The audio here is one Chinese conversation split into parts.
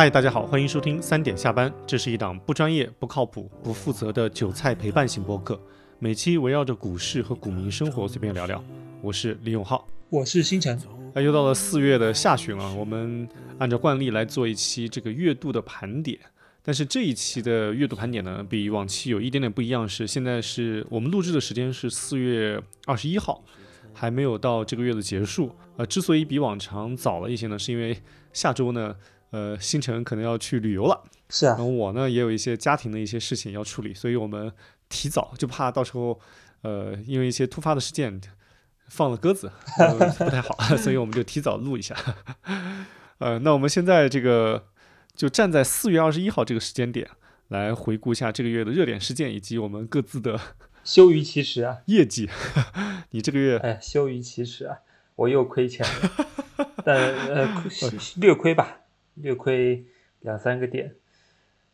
嗨，大家好，欢迎收听三点下班。这是一档不专业、不靠谱、不负责的韭菜陪伴型播客，每期围绕着股市和股民生活随便聊聊。我是李永浩，我是星辰。那又到了四月的下旬了，我们按照惯例来做一期这个月度的盘点。但是这一期的月度盘点呢，比往期有一点点不一样，是现在是我们录制的时间是四月二十一号，还没有到这个月的结束。呃，之所以比往常早了一些呢，是因为下周呢。呃，星辰可能要去旅游了，是啊，然后我呢也有一些家庭的一些事情要处理，所以我们提早就怕到时候，呃，因为一些突发的事件放了鸽子，不太好，所以我们就提早录一下。呃，那我们现在这个就站在四月二十一号这个时间点来回顾一下这个月的热点事件以及我们各自的羞于启齿啊业绩。你这个月哎，羞于启齿啊，我又亏钱了，但呃略亏吧。略亏两三个点，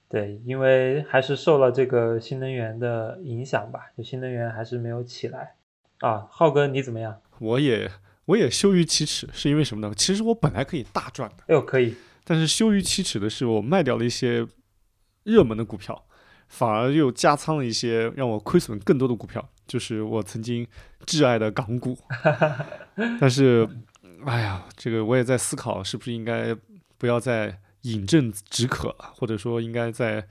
对，因为还是受了这个新能源的影响吧，就新能源还是没有起来啊。浩哥你怎么样？我也我也羞于启齿，是因为什么呢？其实我本来可以大赚的，哎呦可以，但是羞于启齿的是我卖掉了一些热门的股票，反而又加仓了一些让我亏损更多的股票，就是我曾经挚爱的港股。但是，哎呀，这个我也在思考，是不是应该。不要再饮鸩止渴了，或者说应该再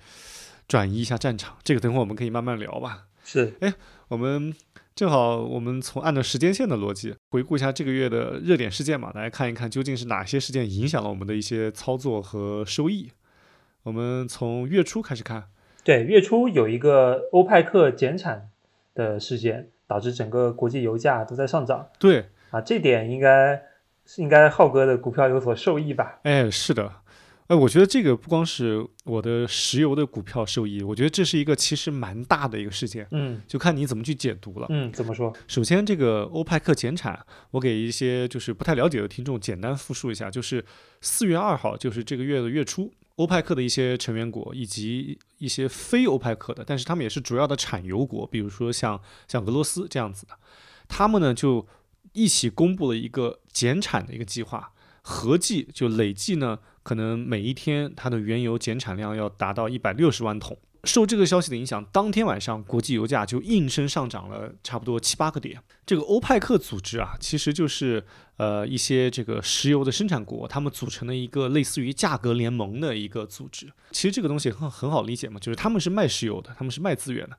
转移一下战场。这个等会我们可以慢慢聊吧。是，哎，我们正好我们从按照时间线的逻辑回顾一下这个月的热点事件嘛，来看一看究竟是哪些事件影响了我们的一些操作和收益。我们从月初开始看。对，月初有一个欧派克减产的事件，导致整个国际油价都在上涨。对，啊，这点应该。是应该浩哥的股票有所受益吧？哎，是的，哎，我觉得这个不光是我的石油的股票受益，我觉得这是一个其实蛮大的一个事件。嗯，就看你怎么去解读了。嗯，怎么说？首先，这个欧派克减产，我给一些就是不太了解的听众简单复述一下，就是四月二号，就是这个月的月初，欧派克的一些成员国以及一些非欧派克的，但是他们也是主要的产油国，比如说像像俄罗斯这样子的，他们呢就。一起公布了一个减产的一个计划，合计就累计呢，可能每一天它的原油减产量要达到一百六十万桶。受这个消息的影响，当天晚上国际油价就应声上涨了差不多七八个点。这个欧派克组织啊，其实就是呃一些这个石油的生产国，他们组成的一个类似于价格联盟的一个组织。其实这个东西很很好理解嘛，就是他们是卖石油的，他们是卖资源的，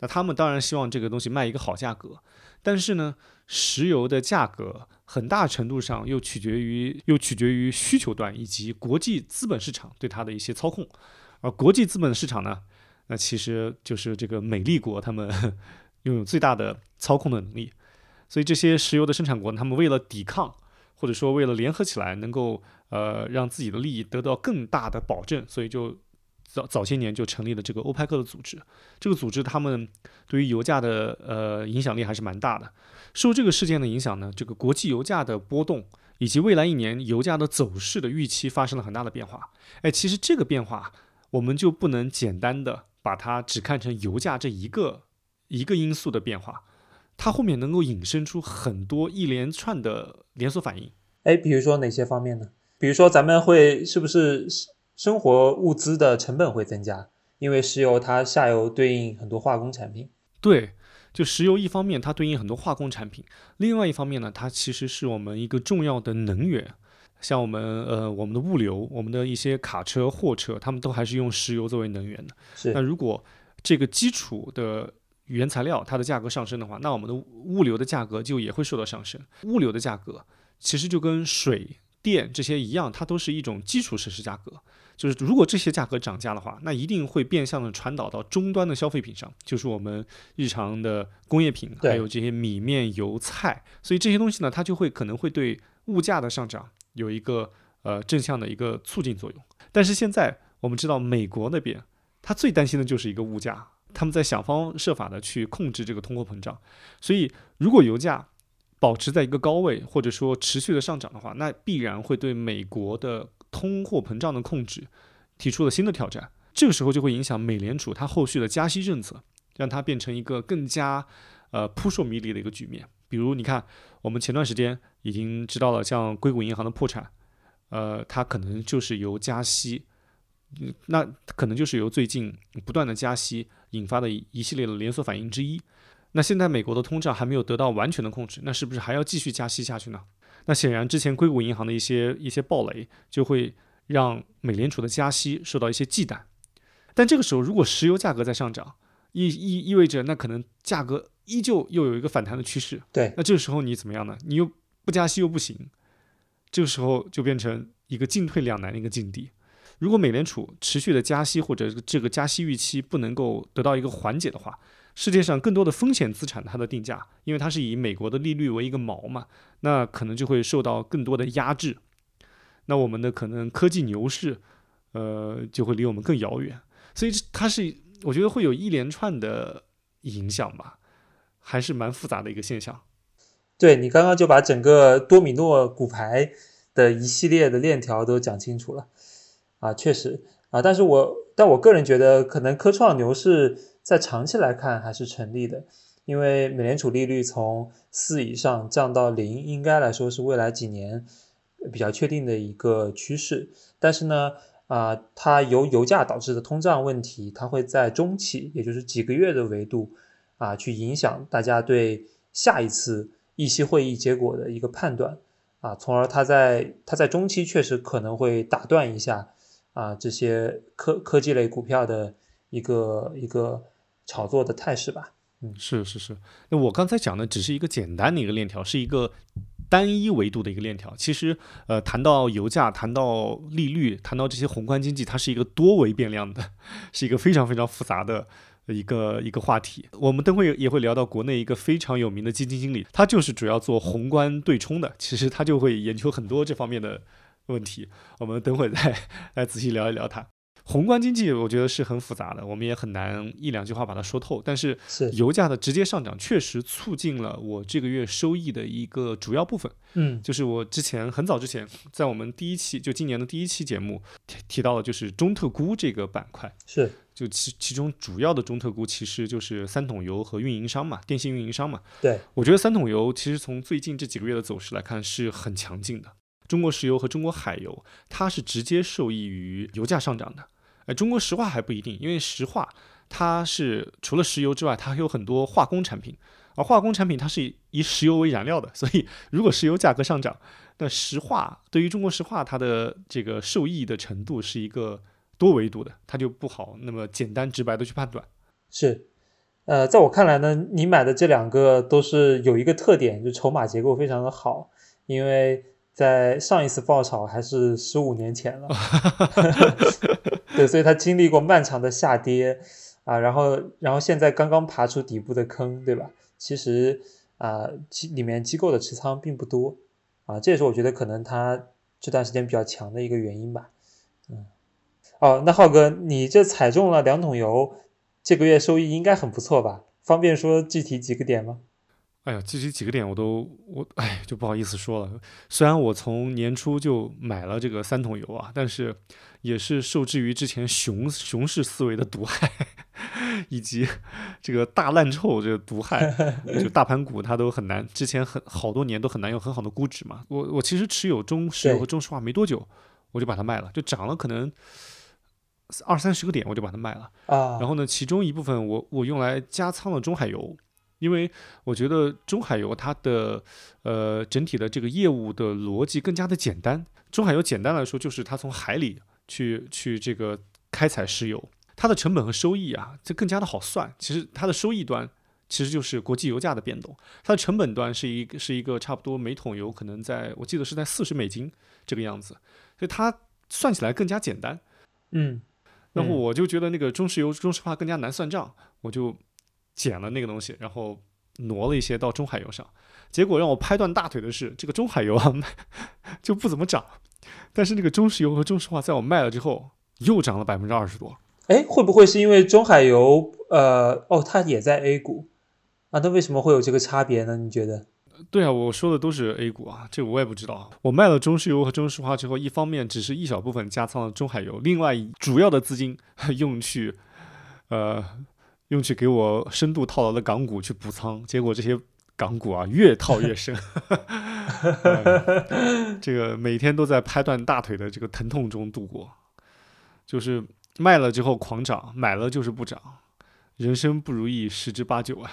那他们当然希望这个东西卖一个好价格，但是呢。石油的价格很大程度上又取决于又取决于需求端以及国际资本市场对它的一些操控，而国际资本市场呢，那其实就是这个美利国他们 拥有最大的操控的能力，所以这些石油的生产国，他们为了抵抗或者说为了联合起来，能够呃让自己的利益得到更大的保证，所以就。早早些年就成立了这个欧派克的组织，这个组织他们对于油价的呃影响力还是蛮大的。受这个事件的影响呢，这个国际油价的波动以及未来一年油价的走势的预期发生了很大的变化。哎，其实这个变化我们就不能简单的把它只看成油价这一个一个因素的变化，它后面能够引申出很多一连串的连锁反应。哎，比如说哪些方面呢？比如说咱们会是不是？生活物资的成本会增加，因为石油它下游对应很多化工产品。对，就石油一方面它对应很多化工产品，另外一方面呢，它其实是我们一个重要的能源。像我们呃我们的物流，我们的一些卡车、货车，他们都还是用石油作为能源的。是。那如果这个基础的原材料它的价格上升的话，那我们的物流的价格就也会受到上升。物流的价格其实就跟水电这些一样，它都是一种基础设施价格。就是如果这些价格涨价的话，那一定会变相的传导到终端的消费品上，就是我们日常的工业品，还有这些米面油菜，所以这些东西呢，它就会可能会对物价的上涨有一个呃正向的一个促进作用。但是现在我们知道，美国那边他最担心的就是一个物价，他们在想方设法的去控制这个通货膨胀，所以如果油价保持在一个高位，或者说持续的上涨的话，那必然会对美国的。通货膨胀的控制提出了新的挑战，这个时候就会影响美联储它后续的加息政策，让它变成一个更加呃扑朔迷离的一个局面。比如，你看，我们前段时间已经知道了，像硅谷银行的破产，呃，它可能就是由加息那可能就是由最近不断的加息引发的一一系列的连锁反应之一。那现在美国的通胀还没有得到完全的控制，那是不是还要继续加息下去呢？那显然之前硅谷银行的一些一些暴雷就会让美联储的加息受到一些忌惮。但这个时候，如果石油价格在上涨，意意意味着那可能价格依旧又有一个反弹的趋势。对，那这个时候你怎么样呢？你又不加息又不行，这个时候就变成一个进退两难的一个境地。如果美联储持续的加息或者这个加息预期不能够得到一个缓解的话，世界上更多的风险资产它的定价，因为它是以美国的利率为一个锚嘛，那可能就会受到更多的压制。那我们的可能科技牛市，呃，就会离我们更遥远。所以它是我觉得会有一连串的影响吧，还是蛮复杂的一个现象。对你刚刚就把整个多米诺骨牌的一系列的链条都讲清楚了。啊，确实啊，但是我但我个人觉得，可能科创牛市在长期来看还是成立的，因为美联储利率从四以上降到零，应该来说是未来几年比较确定的一个趋势。但是呢，啊，它由油价导致的通胀问题，它会在中期，也就是几个月的维度啊，去影响大家对下一次议息会议结果的一个判断啊，从而它在它在中期确实可能会打断一下。啊，这些科科技类股票的一个一个炒作的态势吧。嗯，是是是。那我刚才讲的只是一个简单的一个链条，是一个单一维度的一个链条。其实，呃，谈到油价，谈到利率，谈到这些宏观经济，它是一个多维变量的，是一个非常非常复杂的一个一个话题。我们等会也会聊到国内一个非常有名的基金经理，他就是主要做宏观对冲的。其实他就会研究很多这方面的。问题，我们等会再来仔细聊一聊它。宏观经济我觉得是很复杂的，我们也很难一两句话把它说透。但是油价的直接上涨确实促进了我这个月收益的一个主要部分。嗯，就是我之前很早之前在我们第一期就今年的第一期节目提提到的，就是中特估这个板块。是，就其其中主要的中特估其实就是三桶油和运营商嘛，电信运营商嘛。对，我觉得三桶油其实从最近这几个月的走势来看是很强劲的。中国石油和中国海油，它是直接受益于油价上涨的。哎，中国石化还不一定，因为石化它是除了石油之外，它还有很多化工产品，而化工产品它是以石油为燃料的，所以如果石油价格上涨，那石化对于中国石化它的这个受益的程度是一个多维度的，它就不好那么简单直白的去判断。是，呃，在我看来呢，你买的这两个都是有一个特点，就筹码结构非常的好，因为。在上一次爆炒还是十五年前了，对，所以它经历过漫长的下跌啊，然后，然后现在刚刚爬出底部的坑，对吧？其实啊，机里面机构的持仓并不多啊，这也是我觉得可能它这段时间比较强的一个原因吧。嗯，哦，那浩哥，你这踩中了两桶油，这个月收益应该很不错吧？方便说具体几个点吗？哎呀，具体几个点我都我哎就不好意思说了。虽然我从年初就买了这个三桶油啊，但是也是受制于之前熊熊市思维的毒害，以及这个大烂臭这个毒害，就大盘股它都很难，之前很好多年都很难有很好的估值嘛。我我其实持有中石油和中石化没多久，我就把它卖了，就涨了可能二三十个点，我就把它卖了啊。然后呢，其中一部分我我用来加仓了中海油。因为我觉得中海油它的呃整体的这个业务的逻辑更加的简单。中海油简单来说就是它从海里去去这个开采石油，它的成本和收益啊这更加的好算。其实它的收益端其实就是国际油价的变动，它的成本端是一个是一个差不多每桶油可能在我记得是在四十美金这个样子，所以它算起来更加简单。嗯，然后我就觉得那个中石油、中石化更加难算账，我就。减了那个东西，然后挪了一些到中海油上，结果让我拍断大腿的是，这个中海油啊 就不怎么涨，但是那个中石油和中石化在我卖了之后又涨了百分之二十多。哎，会不会是因为中海油呃哦它也在 A 股啊？那为什么会有这个差别呢？你觉得？对啊，我说的都是 A 股啊，这个我也不知道。我卖了中石油和中石化之后，一方面只是一小部分加仓了中海油，另外主要的资金 用去呃。用去给我深度套牢的港股去补仓，结果这些港股啊越套越深，这个每天都在拍断大腿的这个疼痛中度过，就是卖了之后狂涨，买了就是不涨，人生不如意十之八九啊。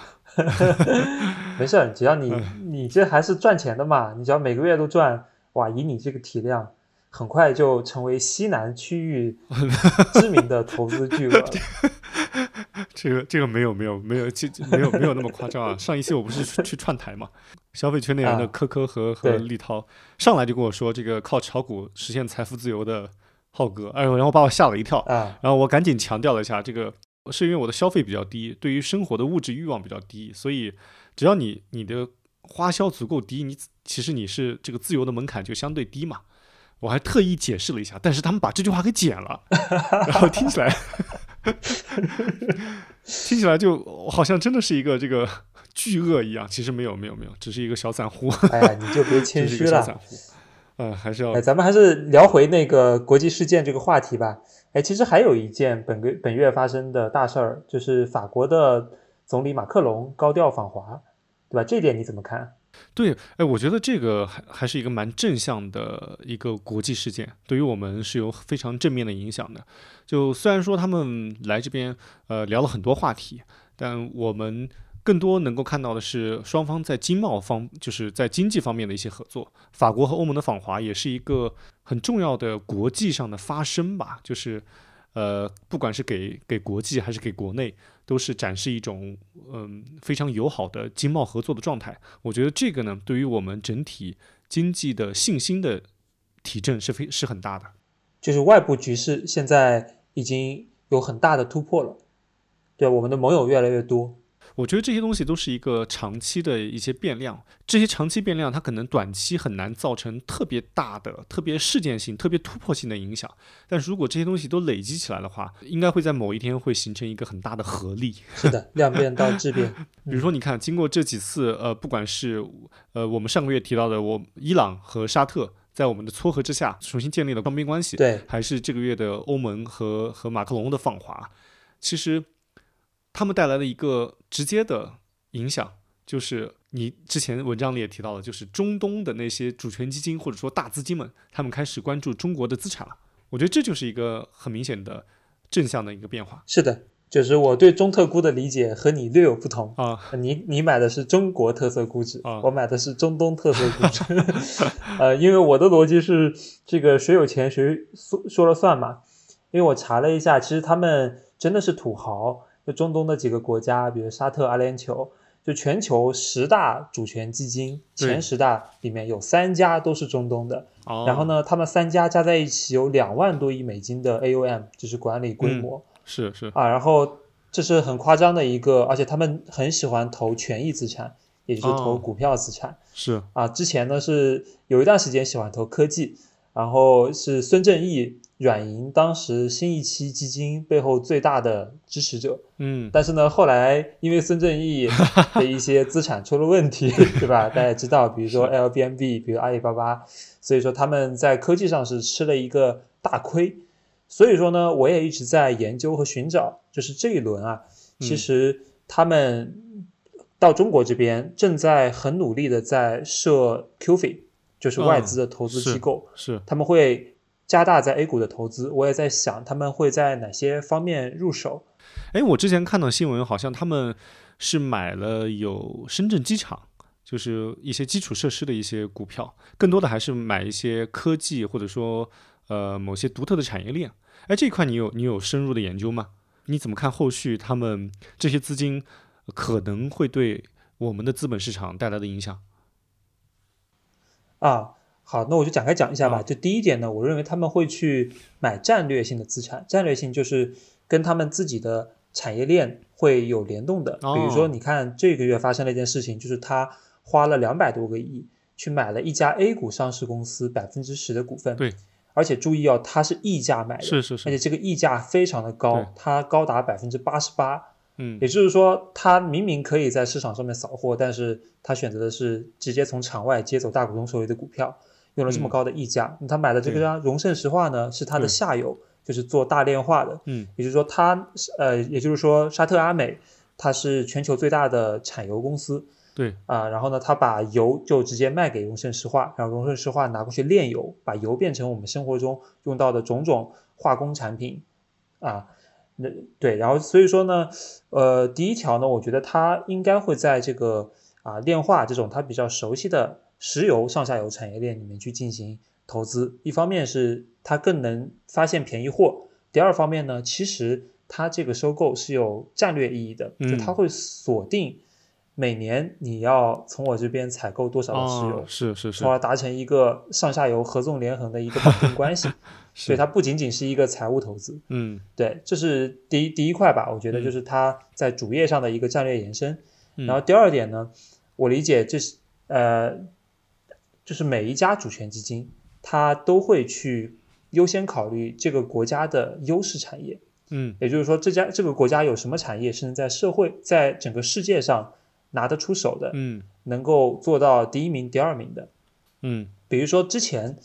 没事儿，只要你嗯你这还是赚钱的嘛，你只要每个月都赚，哇，以你这个体量，很快就成为西南区域知名的投资巨 鳄了。这个这个没有没有没有这这没有没有那么夸张啊！上一期我不是去去串台嘛，消费圈内人的啊科科和和对立涛上来就跟我说这个靠炒股实现财富自由的浩哥，哎呦，然后把我吓了一跳，啊，然后我赶紧强调了一下，这个是因为我的消费比较低，对于生活的物质欲望比较低，所以只要你你的花销足够低，你其实你是这个自由的门槛就相对低嘛。我还特意解释了一下，但是他们把这句话给剪了，然后听起来 听起来就好像真的是一个这个巨鳄一样，其实没有没有没有，只是一个小散户，哎呀，你就别谦虚了。个小散户。嗯，还是要哎，咱们还是聊回那个国际事件这个话题吧。哎，其实还有一件本个本月发生的大事儿，就是法国的总理马克龙高调访华，对吧？这点你怎么看？对，哎，我觉得这个还还是一个蛮正向的一个国际事件，对于我们是有非常正面的影响的。就虽然说他们来这边，呃，聊了很多话题，但我们更多能够看到的是双方在经贸方，就是在经济方面的一些合作。法国和欧盟的访华也是一个很重要的国际上的发声吧，就是呃，不管是给给国际还是给国内，都是展示一种嗯非常友好的经贸合作的状态。我觉得这个呢，对于我们整体经济的信心的提振是非是很大的。就是外部局势现在已经有很大的突破了，对我们的盟友越来越多。我觉得这些东西都是一个长期的一些变量，这些长期变量它可能短期很难造成特别大的、特别事件性、特别突破性的影响，但是如果这些东西都累积起来的话，应该会在某一天会形成一个很大的合力。是的，量变到质变。比如说，你看，经过这几次，呃，不管是呃我们上个月提到的，我伊朗和沙特在我们的撮合之下重新建立了双边关系，对，还是这个月的欧盟和和马克龙的访华，其实他们带来的一个直接的影响，就是你之前文章里也提到了，就是中东的那些主权基金或者说大资金们，他们开始关注中国的资产了。我觉得这就是一个很明显的正向的一个变化是的，就是我对中特估的理解和你略有不同。啊。你你买的是中国特色估值，啊我买的是中东特色估值。呃，因为我的逻辑是这个谁有钱谁说说了算嘛。因为我查了一下，其实他们真的是土豪，就中东的几个国家，比如沙特、阿联酋，就全球十大主权基金前十大里面有三家都是中东的。哦、然后？呢，他们三家加在一起有两万多亿美金的 AUM，就是管理规模。是是，啊，然后这是很夸张的一个，而且他们很喜欢投权益资产，也就是投哦股票资产、是啊。之前呢是有一段时间喜欢投科技，然后是孙正义软银当时新一期基金背后最大的支持者，嗯但是呢后来因为孙正义 的一些资产出了问题，对吧？大家知道，比如说 Airbnb，比如阿里巴巴，所以说他们在科技上是吃了一个大亏。所以说呢，我也一直在研究和寻找，就是这一轮啊，其嗯实他们到中国这边正在很努力的在设 QF，就是外资的投资机构，是，他们会加大在 A 股的投资。我也在想，他们会在哪些方面入手？哎，我之前看到新闻，好像他们是买了有深圳机场，就是一些基础设施的一些股票，更多的还是买一些科技或者说呃某些独特的产业链。哎，这一块你有你有深入的研究吗？你怎么看后续他们这些资金可能会对我们的资本市场带来的影响？啊，好，那我就展开讲一下吧。啊就第一点呢，我认为他们会去买战略性的资产，战略性就是跟他们自己的产业链会有联动的。比如说，哦你看这个月发生了一件事情，就是他花了两百多个亿去买了一家 A 股上市公司百分之十的股份。对，而且注意哦，它是溢价买的，是是是，而且这个溢价非常的高，它高达百分之八十八。嗯也就是说，他明明可以在市场上面扫货，但是他选择的是直接从场外接走大股东手里的股票，用了这么嗯高的溢价。那他买的这个荣盛石化呢，是它的下游，就是做大炼化的。嗯也就是说，它呃，也就是说，沙特阿美它是全球最大的产油公司对，啊、然后呢，他把油就直接卖给荣盛石化，然后荣盛石化拿过去炼油，把油变成我们生活中用到的种种化工产品啊，那对，然后所以说呢，呃，第一条呢，我觉得它应该会在这个啊炼化这种它比较熟悉的石油上下游产业链里面去进行投资。一方面是它更能发现便宜货，第二方面呢，其实它这个收购是有战略意义的，就它会锁定。每年你要从我这边采购多少的石油，是是是，从而达成一个上下游合纵连横的一个绑定关系，所以它不仅仅是一个财务投资，嗯，对，这是第一第一块吧，我觉得就是它在主业上的一个战略延伸。然后第二点呢，我理解这是呃，就是每一家主权基金它都会去优先考虑这个国家的优势产业，嗯，也就是说这家这个国家有什么产业是能在社会在整个世界上。拿得出手的，嗯，能够做到第一名、第二名的，嗯，比如说之前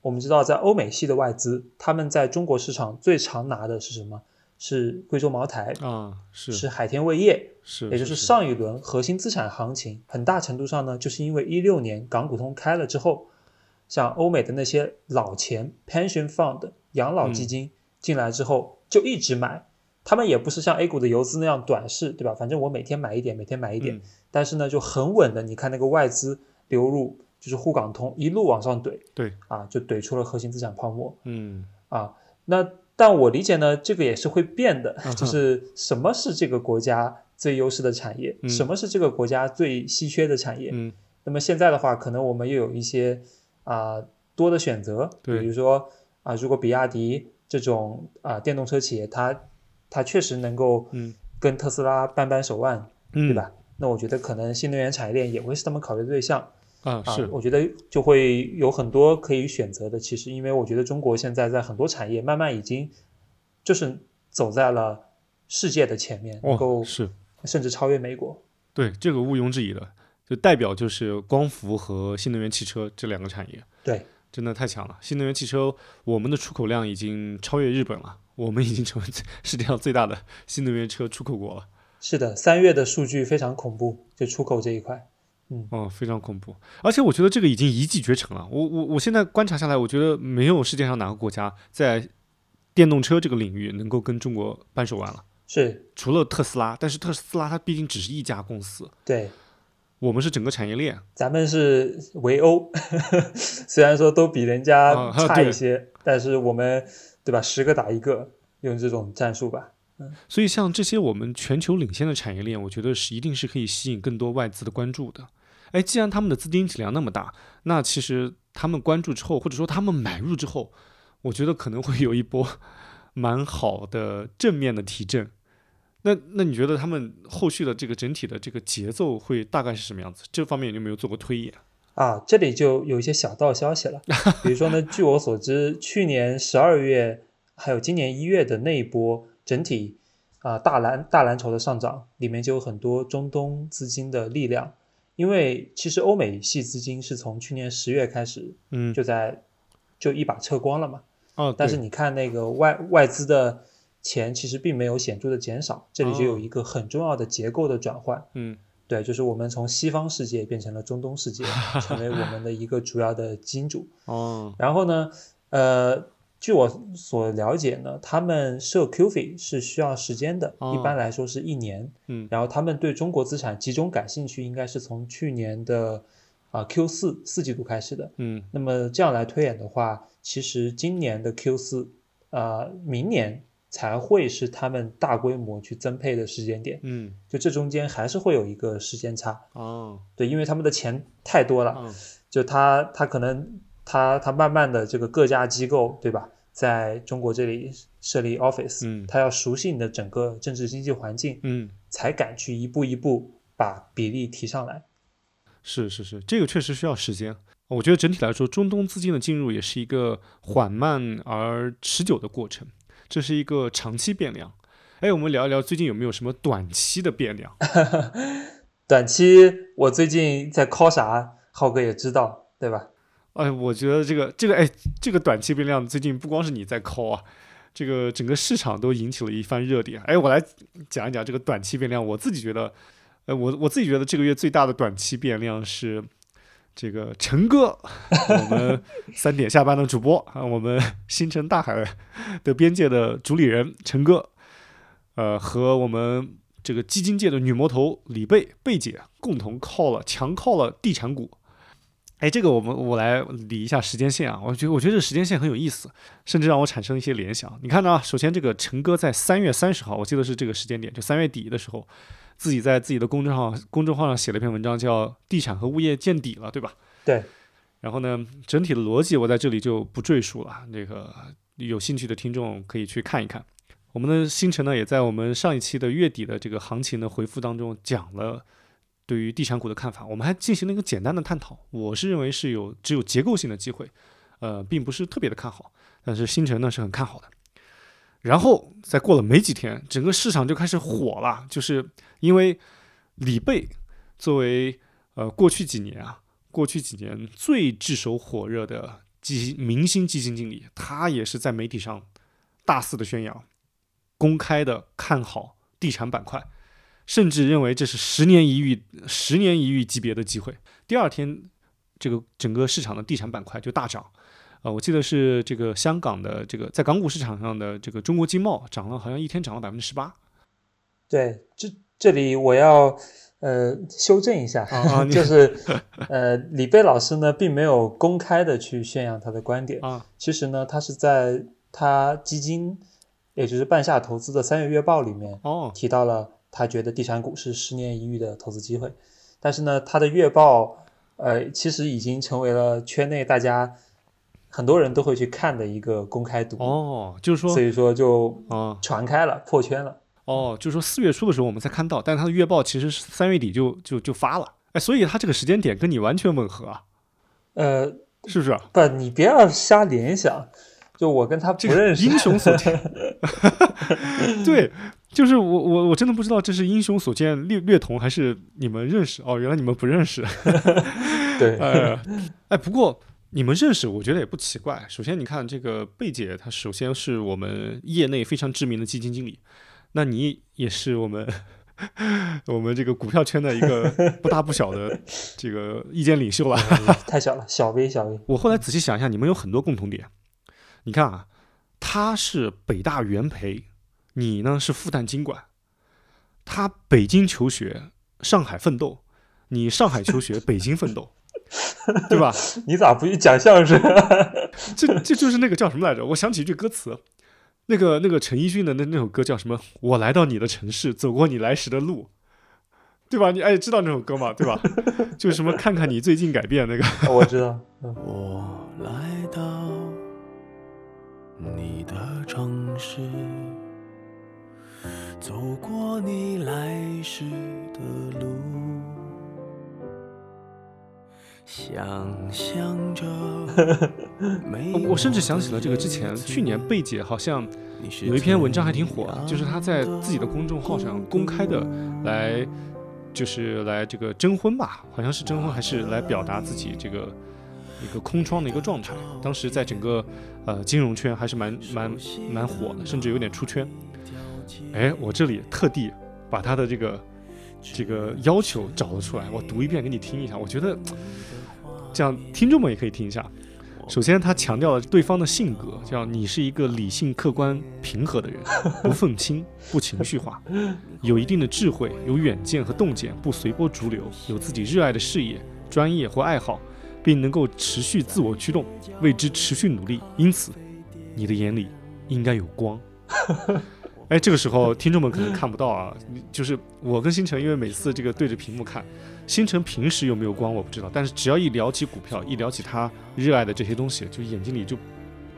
我们知道，在欧美系的外资，他们在中国市场最常拿的是什么？是贵州茅台啊，是是海天味业，是，也就是上一轮核心资产行情，很大程度上呢，就是因为一六年港股通开了之后，像欧美的那些老钱 pension fund 养老基金进来之后，就一直买。他们也不是像 A 股的游资那样短视，对吧？反正我每天买一点，每天买一点，但是呢就很稳的。你看那个外资流入，就是沪港通一路往上怼，对啊，就怼出了核心资产泡沫。嗯啊，那但我理解呢，这个也是会变的，就是什么是这个国家最优势的产业，什么是这个国家最稀缺的产业。嗯，那么现在的话，可能我们又有一些啊多的选择，比如说啊，如果比亚迪这种啊电动车企业，它它确实能够跟特斯拉扳扳手腕，对吧？那我觉得可能新能源产业链也会是他们考虑的对象啊。是，我觉得就会有很多可以选择的。其实，因为我觉得中国现在在很多产业慢慢已经就是走在了世界的前面，能够是甚至超越美国。对，这个毋庸置疑的，就代表就是光伏和新能源汽车这两个产业。对，真的太强了。新能源汽车，我们的出口量已经超越日本了。我们已经成为 世界上最大的新能源车出口国了。是的，三月的数据非常恐怖，就出口这一块，嗯，哦，非常恐怖。而且我觉得这个已经一骑绝尘了。我我我现在观察下来，我觉得没有世界上哪个国家在电动车这个领域能够跟中国扳手腕了。是，除了特斯拉，但是特斯拉它毕竟只是一家公司。对，我们是整个产业链。咱们是围殴，虽然说都比人家差一些，但是我们。对吧？十个打一个，用这种战术吧。嗯，所以像这些我们全球领先的产业链，我觉得是一定是可以吸引更多外资的关注的。哎，既然他们的资金体量那么大，那其实他们关注之后，或者说他们买入之后，我觉得可能会有一波 蛮好的正面的提振。那那你觉得他们后续的这个整体的这个节奏会大概是什么样子？这方面有没有做过推演？啊，这里就有一些小道消息了，比如说呢，据我所知，去年十二月还有今年一月的那一波整体啊大蓝大蓝筹的上涨，里面就有很多中东资金的力量，因为其实欧美系资金是从去年十月开始，嗯，就在就一把撤光了嘛，哦，但是你看那个外外资的钱其实并没有显著的减少，这里就有一个很重要的结构的转换，嗯。对，就是我们从西方世界变成了中东世界，成为我们的一个主要的金主。哦，然后呢，呃，据我所了解呢，他们设 Q 费是需要时间的，一般来说是一年。嗯，然后他们对中国资产集中感兴趣，应该是从去年的啊 Q 四四季度开始的。嗯，那么这样来推演的话，其实今年的 Q 四啊，明年。才会是他们大规模去增配的时间点，嗯，就这中间还是会有一个时间差哦，对，因为他们的钱太多了，嗯，就他他可能他他慢慢的这个各家机构对吧，在中国这里设立 office，嗯，他要熟悉你的整个政治经济环境，嗯，才敢去一步一步把比例提上来。是是是，这个确实需要时间。我觉得整体来说，中东资金的进入也是一个缓慢而持久的过程。这是一个长期变量，哎，我们聊一聊最近有没有什么短期的变量？短期我最近在 call 啥？浩哥也知道，对吧？哎，我觉得这个这个哎，这个短期变量最近不光是你在 call 啊，这个整个市场都引起了一番热点。哎，我来讲一讲这个短期变量。我自己觉得，呃，我我自己觉得这个月最大的短期变量是这个陈哥，我们三点下班的主播 啊，我们星辰大海的边界的主理人陈哥，呃，和我们这个基金界的女魔头李贝贝姐共同靠了强靠了地产股。哎，这个我们我来理一下时间线啊，我觉得我觉得这时间线很有意思，甚至让我产生一些联想。你看呢，首先这个陈哥在三月三十号，我记得是这个时间点，就三月底的时候，自己在自己的公众号公众号上写了一篇文章，叫《地产和物业见底了》，对吧？对。然后呢，整体的逻辑我在这里就不赘述了，那个有兴趣的听众可以去看一看。我们的星辰呢，也在我们上一期的月底的这个行情的回复当中讲了。对于地产股的看法，我们还进行了一个简单的探讨。我是认为是有只有结构性的机会，呃，并不是特别的看好。但是星辰呢是很看好的。然后再过了没几天，整个市场就开始火了，就是因为李贝作为呃过去几年啊，过去几年最炙手火热的基明星基金经理，他也是在媒体上大肆的宣扬，公开的看好地产板块。甚至认为这是十年一遇、十年一遇级别的机会。第二天，这个整个市场的地产板块就大涨。呃，我记得是这个香港的这个在港股市场上的这个中国经贸涨了，好像一天涨了百分之十八。对，这这里我要呃修正一下，就是 呃李贝老师呢并没有公开的去宣扬他的观点啊。其实呢，他是在他基金，也就是半夏投资的三月月报里面哦提到了。他觉得地产股是十年一遇的投资机会，但是呢，他的月报，呃，其实已经成为了圈内大家很多人都会去看的一个公开读哦，就是说，所以说就啊传开了，破圈了。哦，就是说四月初的时候我们才看到，但他的月报其实是三月底就就就发了，哎，所以他这个时间点跟你完全吻合啊，呃，是不是？不，你不要瞎联想，就我跟他不认识，英雄所见，对。就是我我我真的不知道这是英雄所见略略同还是你们认识哦，原来你们不认识。对，呃，哎，不过你们认识，我觉得也不奇怪。首先，你看这个贝姐，她首先是我们业内非常知名的基金经理，那你也是我们 我们这个股票圈的一个不大不小的 这个意见领袖了。太小了，小 V 小 V。我后来仔细想一下，你们有很多共同点。你看啊，他是北大元培。你呢是复旦经管，他北京求学，上海奋斗，你上海求学，北京奋斗，对吧？你咋不去讲相声？这这就是那个叫什么来着？我想起一句歌词，那个那个陈奕迅的那那首歌叫什么？我来到你的城市，走过你来时的路，对吧？你哎知道那首歌吗？对吧？就是什么看看你最近改变那个，我知道。我来到你的城市。走过你来时的路，想象着。我甚至想起了这个之前去年贝姐好像有一篇文章还挺火，就是她在自己的公众号上公开的来，就是来这个征婚吧，好像是征婚还是来表达自己这个一个空窗的一个状态。当时在整个呃金融圈还是蛮蛮蛮火的，甚至有点出圈。哎，我这里特地把她的这个这个要求找了出来，我读一遍给你听一下。我觉得这样听众们也可以听一下。首先，他强调了对方的性格，叫你是一个理性、客观、平和的人，不愤青，不情绪化，有一定的智慧，有远见和洞见，不随波逐流，有自己热爱的事业、专业或爱好，并能够持续自我驱动，为之持续努力。因此，你的眼里应该有光。哎，这个时候听众们可能看不到啊，就是我跟星辰，因为每次这个对着屏幕看，星辰平时有没有光我不知道，但是只要一聊起股票，一聊起他热爱的这些东西，就眼睛里就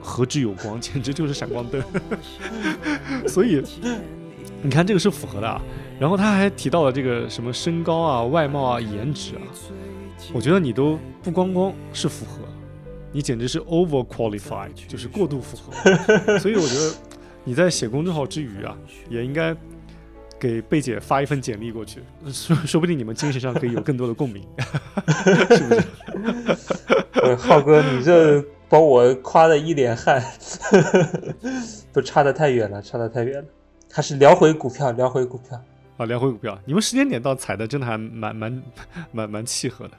何止有光，简直就是闪光灯。所以你看这个是符合的啊。然后他还提到了这个什么身高啊、外貌啊、颜值啊，我觉得你都不光光是符合，你简直是 over qualified，就是过度符合。所以我觉得。你在写公众号之余啊，也应该给贝姐发一份简历过去，说说不定你们精神上可以有更多的共鸣，是不是？浩哥，你这把我夸的一脸汗，不差得太远了，差得太远了。还是聊回股票，聊回股票啊，聊回股票。你们时间点倒踩的真的还蛮蛮蛮蛮契合的。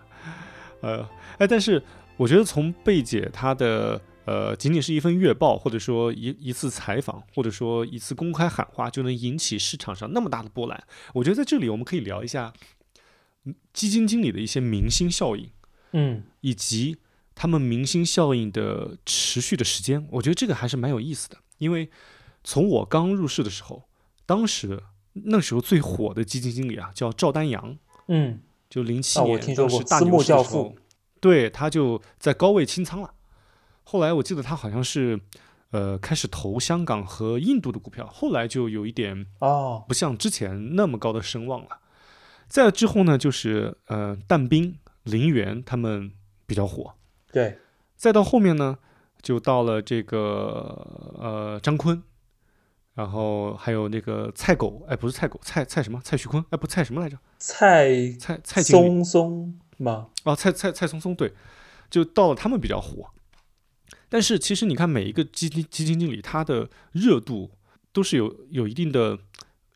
呃，哎，但是我觉得从贝姐她的呃，仅仅是一份月报，或者说一一次采访，或者说一次公开喊话，就能引起市场上那么大的波澜。我觉得在这里我们可以聊一下嗯基金经理的一些明星效应，嗯以及他们明星效应的持续的时间。我觉得这个还是蛮有意思的，因为从我刚入市的时候，当时那时候最火的基金经理啊，叫赵丹阳。嗯就零七啊年，当时大牛市的时候，对，他就在高位清仓了。后来我记得他好像是，呃，开始投香港和印度的股票，后来就有一点哦，不像之前那么高的声望了。再之后呢，就是呃，但斌、林园他们比较火，对，再到后面呢，就到了这个呃张坤，然后还有那个蔡狗，哎，不是蔡狗，蔡蔡什么？蔡徐坤，哎，不蔡什么来着？蔡蔡蔡松松吗？啊，蔡蔡蔡松松，对，就到了他们比较火。但是其实你看，每一个基金基金经理，他的热度都是有有一定的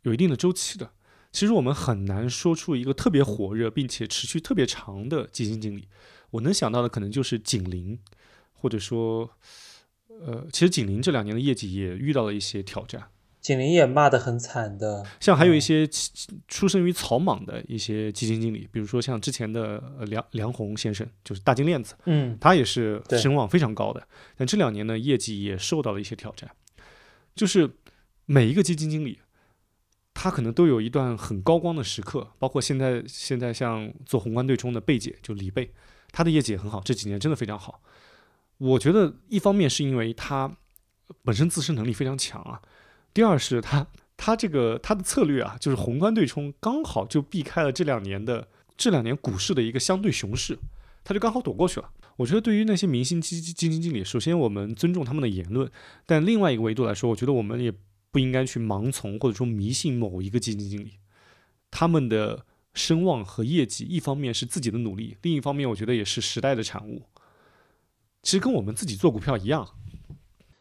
有一定的周期的。其实我们很难说出一个特别火热并且持续特别长的基金经理。我能想到的可能就是景林，或者说，呃，其实景林这两年的业绩也遇到了一些挑战。景林也骂得很惨的，像还有一嗯些出生于草莽的一些基金经理，比如说像之前的呃梁梁红先生，就是大金链子，嗯他也是声望非常高的，但这两年呢，业绩也受到了一些挑战。就是每一个基金经理，他可能都有一段很高光的时刻，包括现在现在像做宏观对冲的贝姐，就李贝，她的业绩也很好，这几年真的非常好。我觉得一方面是因为他本身自身能力非常强啊，第二是他他这个他的策略啊，就是宏观对冲刚好就避开了这两年的这两年股市的一个相对熊市，他就刚好躲过去了。我觉得对于那些明星基基基金经理，首先我们尊重他们的言论，但另外一个维度来说，我觉得我们也不应该去盲从或者说迷信某一个基金经理，他们的声望和业绩，一方面是自己的努力，另一方面我觉得也是时代的产物。其实跟我们自己做股票一样，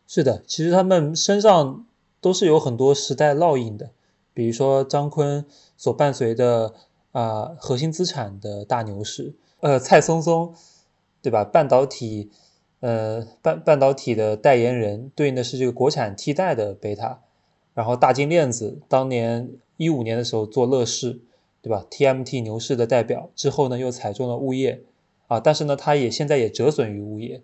是的，其实他们身上都是有很多时代烙印的，比如说张坤所伴随的啊、核心资产的大牛市，呃，蔡松松，对吧？半导体，呃，半半导体的代言人对应的是这个国产替代的贝塔，然后大金链子当年一五年的时候做乐视，对吧？TMT 牛市的代表之后呢，又踩中了物业啊，但是呢，它也现在也折损于物业，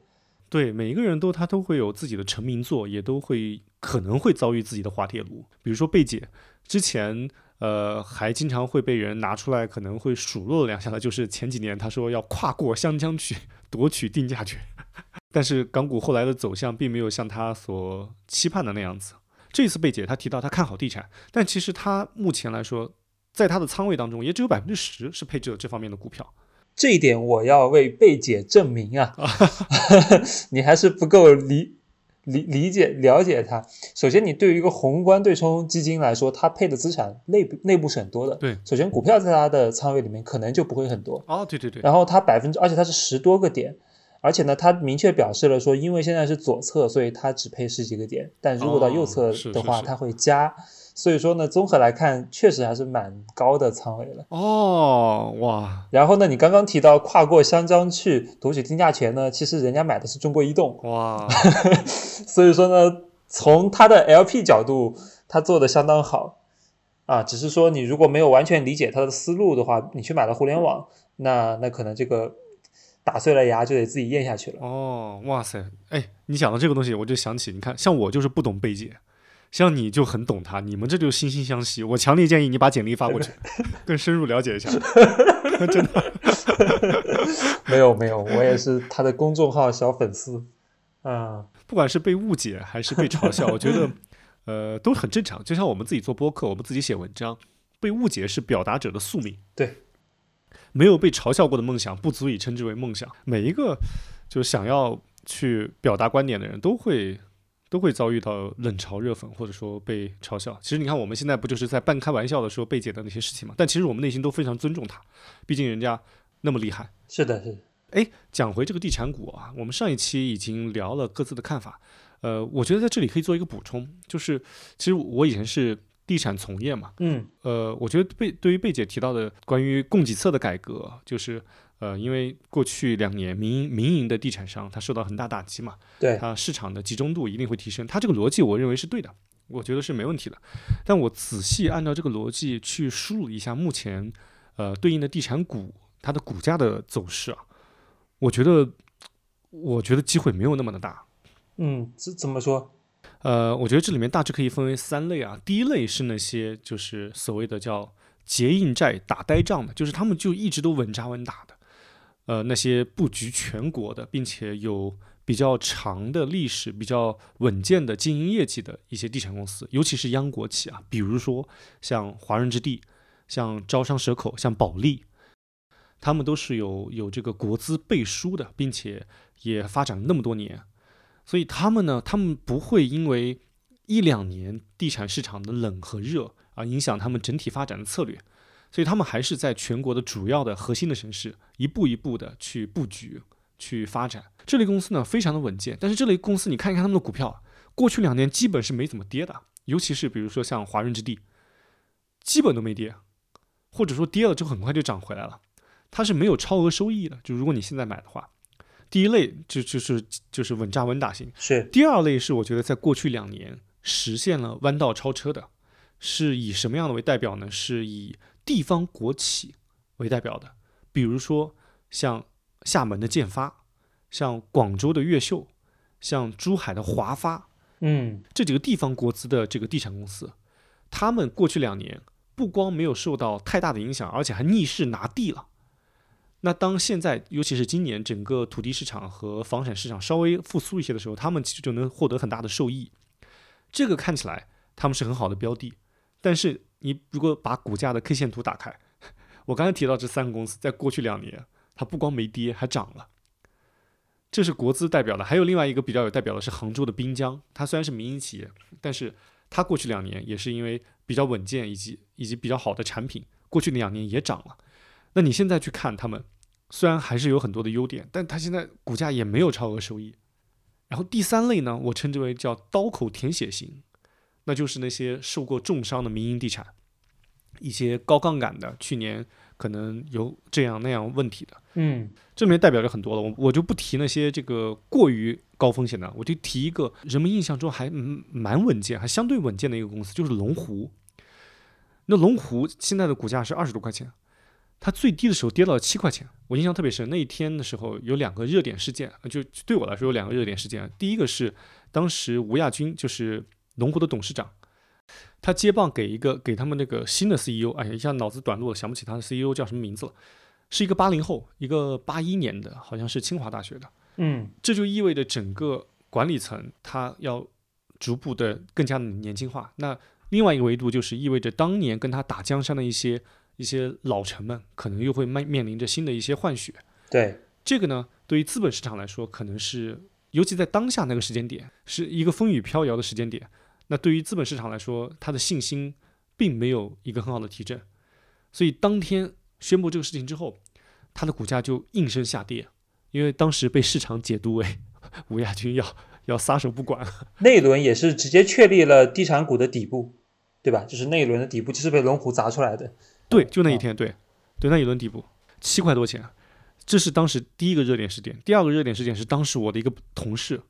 对每一个人都他都会有自己的成名作，也都会可能会遭遇自己的滑铁卢。比如说贝姐之前，呃，还经常会被人拿出来，可能会数落两下的，就是前几年他说要跨过湘江去夺取定价权，但是港股后来的走向并没有像他所期盼的那样子。这次贝姐她提到她看好地产，但其实她目前来说，在她的仓位当中也只有百分之十是配置了这方面的股票。这一点我要为贝姐证明啊！你还是不够理理理解了解它。首先，你对于一个宏观对冲基金来说，它配的资产内部内部是很多的。对首先股票在它的仓位里面可能就不会很多，哦，对对对，然后它百分之，而且它是十多个点，而且呢，它明确表示了说，因为现在是左侧，所以它只配十几个点，但如果到右侧哦是的话，是是它会加。所以说呢，综合来看，确实还是蛮高的仓位了。哦，哇然后呢，你刚刚提到跨过湘江去夺取定价权呢，其实人家买的是中国移动，哇，所以说呢，从他的 LP 角度，他做的相当好啊。只是说你如果没有完全理解他的思路的话，你去买了互联网，那那可能这个打碎了牙就得自己咽下去了。哦，哇塞，哎，你讲到这个东西，我就想起，你看，像我就是不懂贝姐，像你就很懂他，你们这就惺惺相惜。我强烈建议你把简历发过去，更深入了解一下。真的，没有没有，我也是他的公众号小粉丝啊。不管是被误解还是被嘲笑，我觉得，呃，都很正常。就像我们自己做播客，我们自己写文章，被误解是表达者的宿命。对，没有被嘲笑过的梦想不足以称之为梦想。每一个就是想要去表达观点的人都会都会遭遇到冷嘲热讽，或者说被嘲笑。其实你看，我们现在不就是在半开玩笑的说贝姐的那些事情嘛？但其实我们内心都非常尊重她，毕竟人家那么厉害。是的，是的，哎，讲回这个地产股啊，我们上一期已经聊了各自的看法。呃，我觉得在这里可以做一个补充，就是其实我以前是地产从业嘛，嗯呃，我觉得贝对于贝姐提到的关于供给侧的改革，就是呃，因为过去两年民营民营的地产商它受到很大打击嘛，对，它市场的集中度一定会提升。它这个逻辑我认为是对的，我觉得是没问题的。但我仔细按照这个逻辑去输入一下目前呃对应的地产股它的股价的走势啊，我觉得我觉得机会没有那么的大。嗯，怎怎么说？呃，我觉得这里面大致可以分为三类啊。第一类是那些就是所谓的叫结硬债打呆仗的，就是他们就一直都稳扎稳打的，呃，那些布局全国的，并且有比较长的历史、比较稳健的经营业绩的一些地产公司，尤其是央国企啊，比如说像华润置地、像招商蛇口、像保利，他们都是有有这个国资背书的，并且也发展了那么多年。所以他们呢，他们不会因为一两年地产市场的冷和热而影响他们整体发展的策略，所以他们还是在全国的主要的核心的城市一步一步的去布局、去发展。这类公司呢，非常的稳健。但是这类公司，你看一看他们的股票，过去两年基本是没怎么跌的，尤其是比如说像华润置地，基本都没跌，或者说跌了之后很快就涨回来了。它是没有超额收益的，就如果你现在买的话。第一类就就是就是稳扎稳打型，是第二类是我觉得在过去两年实现了弯道超车的，是以什么样的为代表呢？是以地方国企为代表的，比如说像厦门的建发，像广州的越秀，像珠海的华发，嗯，这几个地方国资的这个地产公司，他们过去两年不光没有受到太大的影响，而且还逆势拿地了。那当现在，尤其是今年整个土地市场和房产市场稍微复苏一些的时候，他们其实就能获得很大的受益。这个看起来他们是很好的标的，但是你如果把股价的 K 线图打开，我刚才提到这三个公司在过去两年，它不光没跌，还涨了。这是国资代表的，还有另外一个比较有代表的是杭州的滨江，它虽然是民营企业，但是它过去两年也是因为比较稳健以及以及比较好的产品，过去两年也涨了。那你现在去看他们。虽然还是有很多的优点，但它现在股价也没有超额收益。然后第三类呢，我称之为叫刀口舔血型，那就是那些受过重伤的民营地产，一些高杠杆的，去年可能有这样那样问题的。嗯，这里面代表着很多了，我我就不提那些这个过于高风险的，我就提一个人们印象中还蛮稳健、还相对稳健的一个公司，就是龙湖。那龙湖现在的股价是二十多块钱。它最低的时候跌到了七块钱，我印象特别深。那一天的时候有两个热点事件，就对我来说有两个热点事件。第一个是当时吴亚军就是龙湖的董事长，他接棒给一个给他们那个新的 CEO，哎呀一下脑子短路了，想不起他的 CEO 叫什么名字了，是一个八零后，一个八一年的，好像是清华大学的。嗯，这就意味着整个管理层他要逐步的更加的年轻化。那另外一个维度就是意味着当年跟他打江山的一些。一些老臣们可能又会面面临着新的一些换血，对这个呢，对于资本市场来说，可能是尤其在当下那个时间点，是一个风雨飘摇的时间点。那对于资本市场来说，他的信心并没有一个很好的提振，所以当天宣布这个事情之后，它的股价就应声下跌，因为当时被市场解读为 吴亚军要要撒手不管。那一轮也是直接确立了地产股的底部，对吧？就是那一轮的底部就是被龙湖砸出来的。对，就那一天，对，对，那一轮底部七块多钱，这是当时第一个热点事件。第二个热点事件是当时我的一个同事，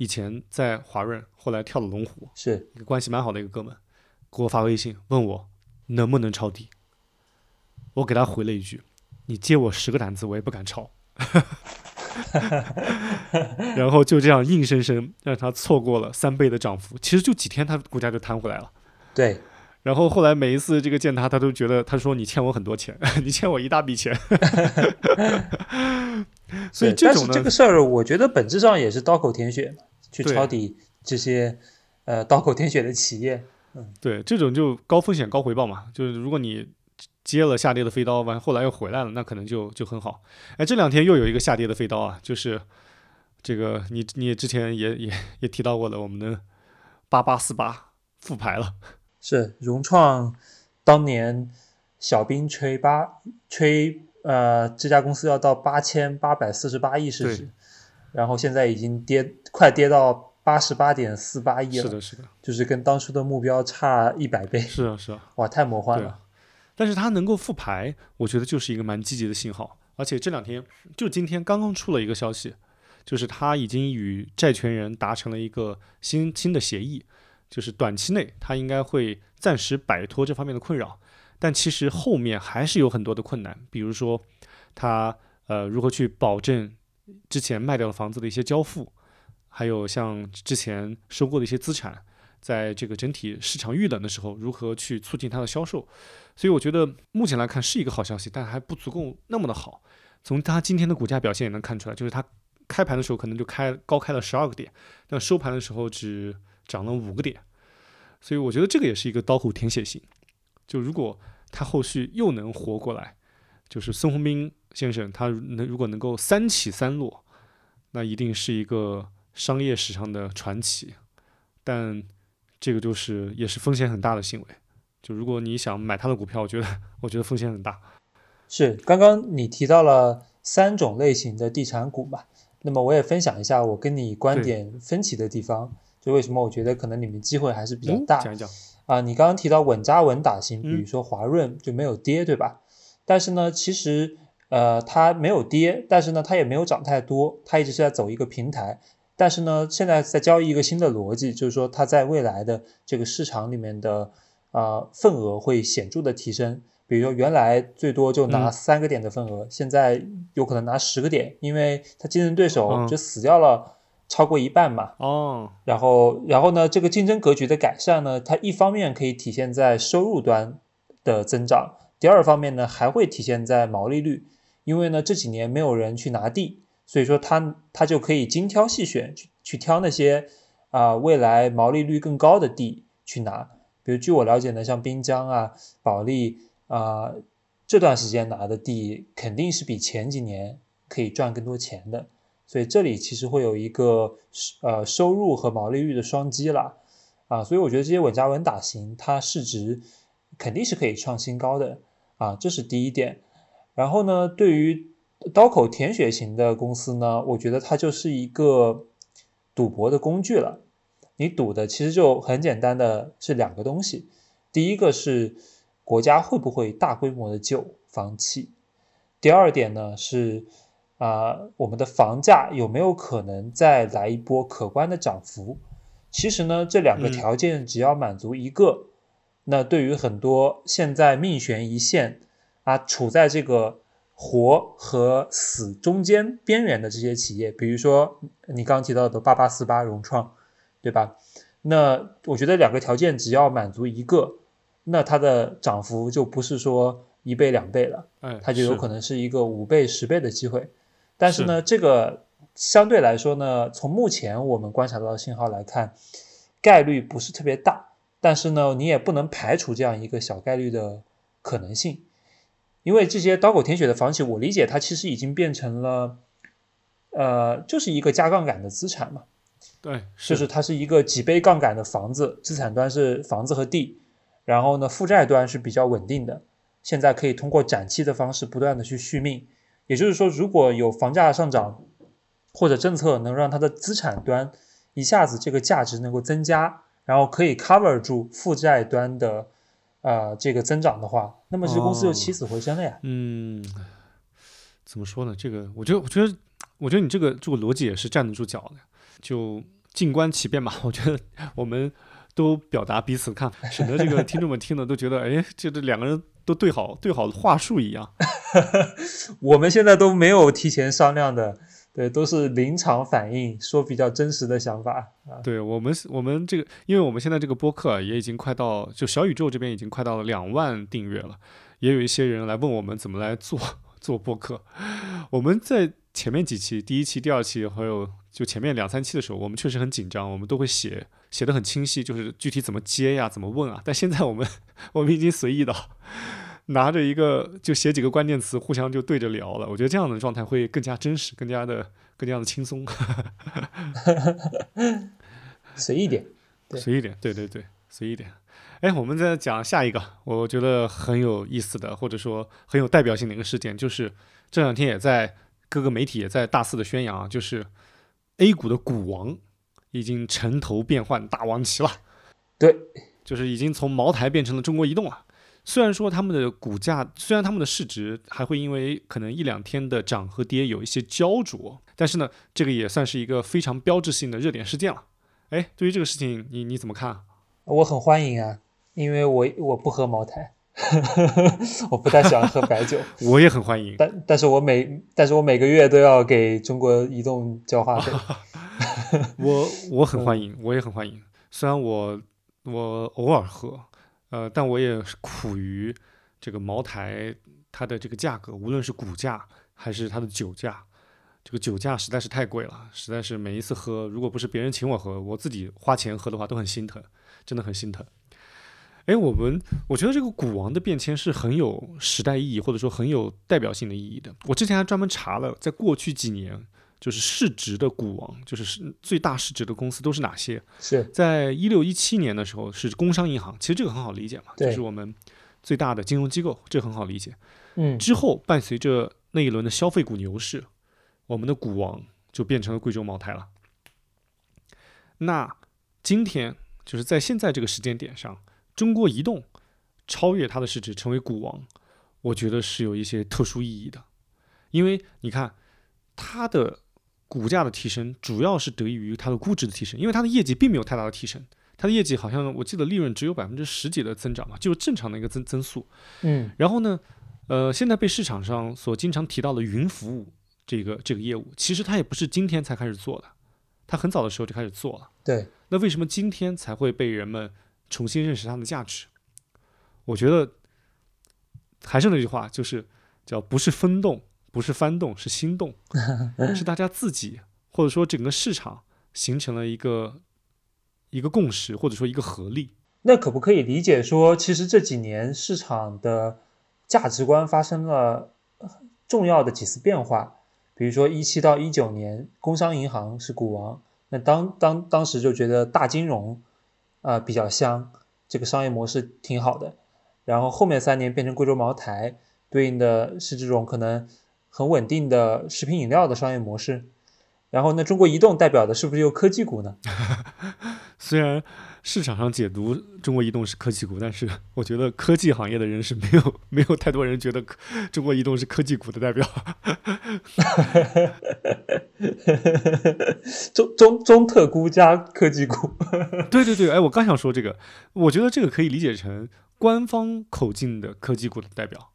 以前在华润，后来跳了龙湖，是一个关系蛮好的一个哥们，给我发微信问我能不能抄底。我给他回了一句：“你借我十个胆子，我也不敢抄。”然后就这样硬生生让他错过了三倍的涨幅。其实就几天，他股价就弹回来了。对。然后后来每一次这个见他，他都觉得他说你欠我很多钱，你欠我一大笔钱。所以这种呢，这个事儿我觉得本质上也是刀口舔血，去抄底这些呃刀口舔血的企业。嗯，对，这种就高风险高回报嘛。就是如果你接了下跌的飞刀，完后来又回来了，那可能就就很好。哎，这两天又有一个下跌的飞刀啊，就是这个你你之前也也也提到过的，我们的八八四八复牌了。是融创当年小兵吹八吹呃这家公司要到八千八百四十八亿市值，然后现在已经跌快跌到八十八点四八亿了，是的，是的，就是跟当初的目标差一百倍，是啊，是啊，哇，太魔幻了。但是它能够复牌，我觉得就是一个蛮积极的信号。而且这两天就今天刚刚出了一个消息，就是他已经与债权人达成了一个新新的协议，就是短期内他应该会暂时摆脱这方面的困扰，但其实后面还是有很多的困难，比如说他呃如何去保证之前卖掉的房子的一些交付，还有像之前收购的一些资产。在这个整体市场遇冷的时候，如何去促进它的销售？所以我觉得目前来看是一个好消息，但还不足够那么的好。从它今天的股价表现也能看出来，就是它开盘的时候可能就开高开了十二个点，但收盘的时候只涨了五个点。所以我觉得这个也是一个刀口舔血型。就如果它后续又能活过来，就是孙宏斌先生他能如果能够三起三落，那一定是一个商业史上的传奇。但这个就是也是风险很大的行为，就如果你想买他的股票，我觉得我觉得风险很大。是，刚刚你提到了三种类型的地产股嘛？那么我也分享一下我跟你观点分歧的地方，就为什么我觉得可能你们机会还是比较大。讲一讲啊，你刚刚提到稳扎稳打型，比如说华润就没有跌，对吧？但是呢，其实呃它没有跌，但是呢它也没有涨太多，它一直是在走一个平台。但是呢，现在在交易一个新的逻辑，就是说它在未来的这个市场里面的啊份额会显著的提升。比如说原来最多就拿三个点的份额，现在有可能拿十个点，因为它竞争对手就死掉了超过一半嘛。哦。然后，然后呢，这个竞争格局的改善呢，它一方面可以体现在收入端的增长，第二方面呢还会体现在毛利率，因为呢这几年没有人去拿地。所以说，他他就可以精挑细选，去去挑那些啊未来毛利率更高的地去拿。比如据我了解呢，像滨江啊、保利啊，这段时间拿的地肯定是比前几年可以赚更多钱的。所以这里其实会有一个呃收入和毛利率的双击了啊。所以我觉得这些稳扎稳打型，它市值肯定是可以创新高的啊，这是第一点。然后呢，对于刀口舔血型的公司呢，我觉得它就是一个赌博的工具了。你赌的其实就很简单的是两个东西，第一个是国家会不会大规模的救房企，第二点呢是啊我们的房价有没有可能再来一波可观的涨幅。其实呢这两个条件只要满足一个，那对于很多现在命悬一线啊处在这个。活和死中间边缘的这些企业，比如说你刚刚提到的八八四八融创，对吧？那我觉得两个条件只要满足一个，那它的涨幅就不是说一倍两倍了，它就有可能是一个五倍十倍的机会。但是呢，这个相对来说呢，从目前我们观察到的信号来看，概率不是特别大。但是呢，你也不能排除这样一个小概率的可能性。因为这些刀口舔血的房企，我理解它其实已经变成了，呃，就是一个加杠杆的资产嘛。对，就是它是一个几倍杠杆的房子，资产端是房子和地，然后呢，负债端是比较稳定的。现在可以通过展期的方式不断的去续命，也就是说，如果有房价上涨或者政策能让它的资产端一下子这个价值能够增加，然后可以 cover 住负债端的。啊，这个增长的话，那么这公司就起死回生了呀。嗯，怎么说呢？这个，我觉得，我觉得，我觉得你这个这个逻辑也是站得住脚的。就静观其变吧。我觉得我们都表达彼此看，省得这个听众们听了都觉得，哎，这这两个人都对好对好话术一样。我们现在都没有提前商量的。对，都是临场反应，说比较真实的想法啊。对我们，我们这个，因为我们现在这个播客也已经快到，就小宇宙这边已经快到了两万订阅了，也有一些人来问我们怎么来做 做播客。我们在前面几期，第一期、第二期，还有就前面两三期的时候，我们确实很紧张，我们都会写写的很清晰，就是具体怎么接呀，怎么问啊。但现在我们 我们已经随意到。拿着一个就写几个关键词，互相就对着聊了。我觉得这样的状态会更加真实，更加的更加的轻松，随意点，随意点，对对对，随意点。哎，我们再讲下一个，我觉得很有意思的，或者说很有代表性的一个事件，就是这两天也在各个媒体也在大肆的宣扬，就是 A 股的股王已经城头变换大王旗了。对，就是已经从茅台变成了中国移动啊。虽然说他们的股价，虽然他们的市值还会因为可能一两天的涨和跌有一些焦灼，但是呢，这个也算是一个非常标志性的热点事件了。哎，对于这个事情，你你怎么看？我很欢迎啊，因为我我不喝茅台，我不太喜欢喝白酒。我也很欢迎，但但是我每但是我每个月都要给中国移动交话费。我我很欢迎，我也很欢迎。虽然我我偶尔喝，呃，但我也是苦于这个茅台它的这个价格，无论是股价还是它的酒价，这个酒价实在是太贵了，实在是每一次喝，如果不是别人请我喝，我自己花钱喝的话，都很心疼，真的很心疼。哎，我们我觉得这个股王的变迁是很有时代意义，或者说很有代表性的意义的。我之前还专门查了，在过去几年。就是市值的股王，就是是最大市值的公司都是哪些？是在一六一七年的时候是工商银行，其实这个很好理解嘛，就是我们最大的金融机构，这很好理解。嗯，之后伴随着那一轮的消费股牛市，我们的股王就变成了贵州茅台了。那今天就是在现在这个时间点上，中国移动超越它的市值成为股王，我觉得是有一些特殊意义的，因为你看它的。股价的提升主要是得益于它的估值的提升，因为它的业绩并没有太大的提升，它的业绩好像我记得利润只有百分之十几的增长嘛，就是正常的一个增增速。嗯，然后呢，呃，现在被市场上所经常提到的云服务这个这个业务，其实它也不是今天才开始做的，它很早的时候就开始做了。对，那为什么今天才会被人们重新认识它的价值？我觉得还是那句话，就是叫不是风动。不是翻动，是心动，是大家自己或者说整个市场形成了一个一个共识，或者说一个合力。那可不可以理解说，其实这几年市场的价值观发生了重要的几次变化？比如说一七到一九年，工商银行是股王，那当当当时就觉得大金融啊比较香，这个商业模式挺好的。然后后面三年变成贵州茅台，对应的是这种可能。很稳定的食品饮料的商业模式，然后那中国移动代表的是不是又科技股呢？虽然市场上解读中国移动是科技股，但是我觉得科技行业的人是没有 没有太多人觉得中国移动是科技股的代表。中中中特估加科技股。对对对，哎，我刚想说这个，我觉得这个可以理解成官方口径的科技股的代表。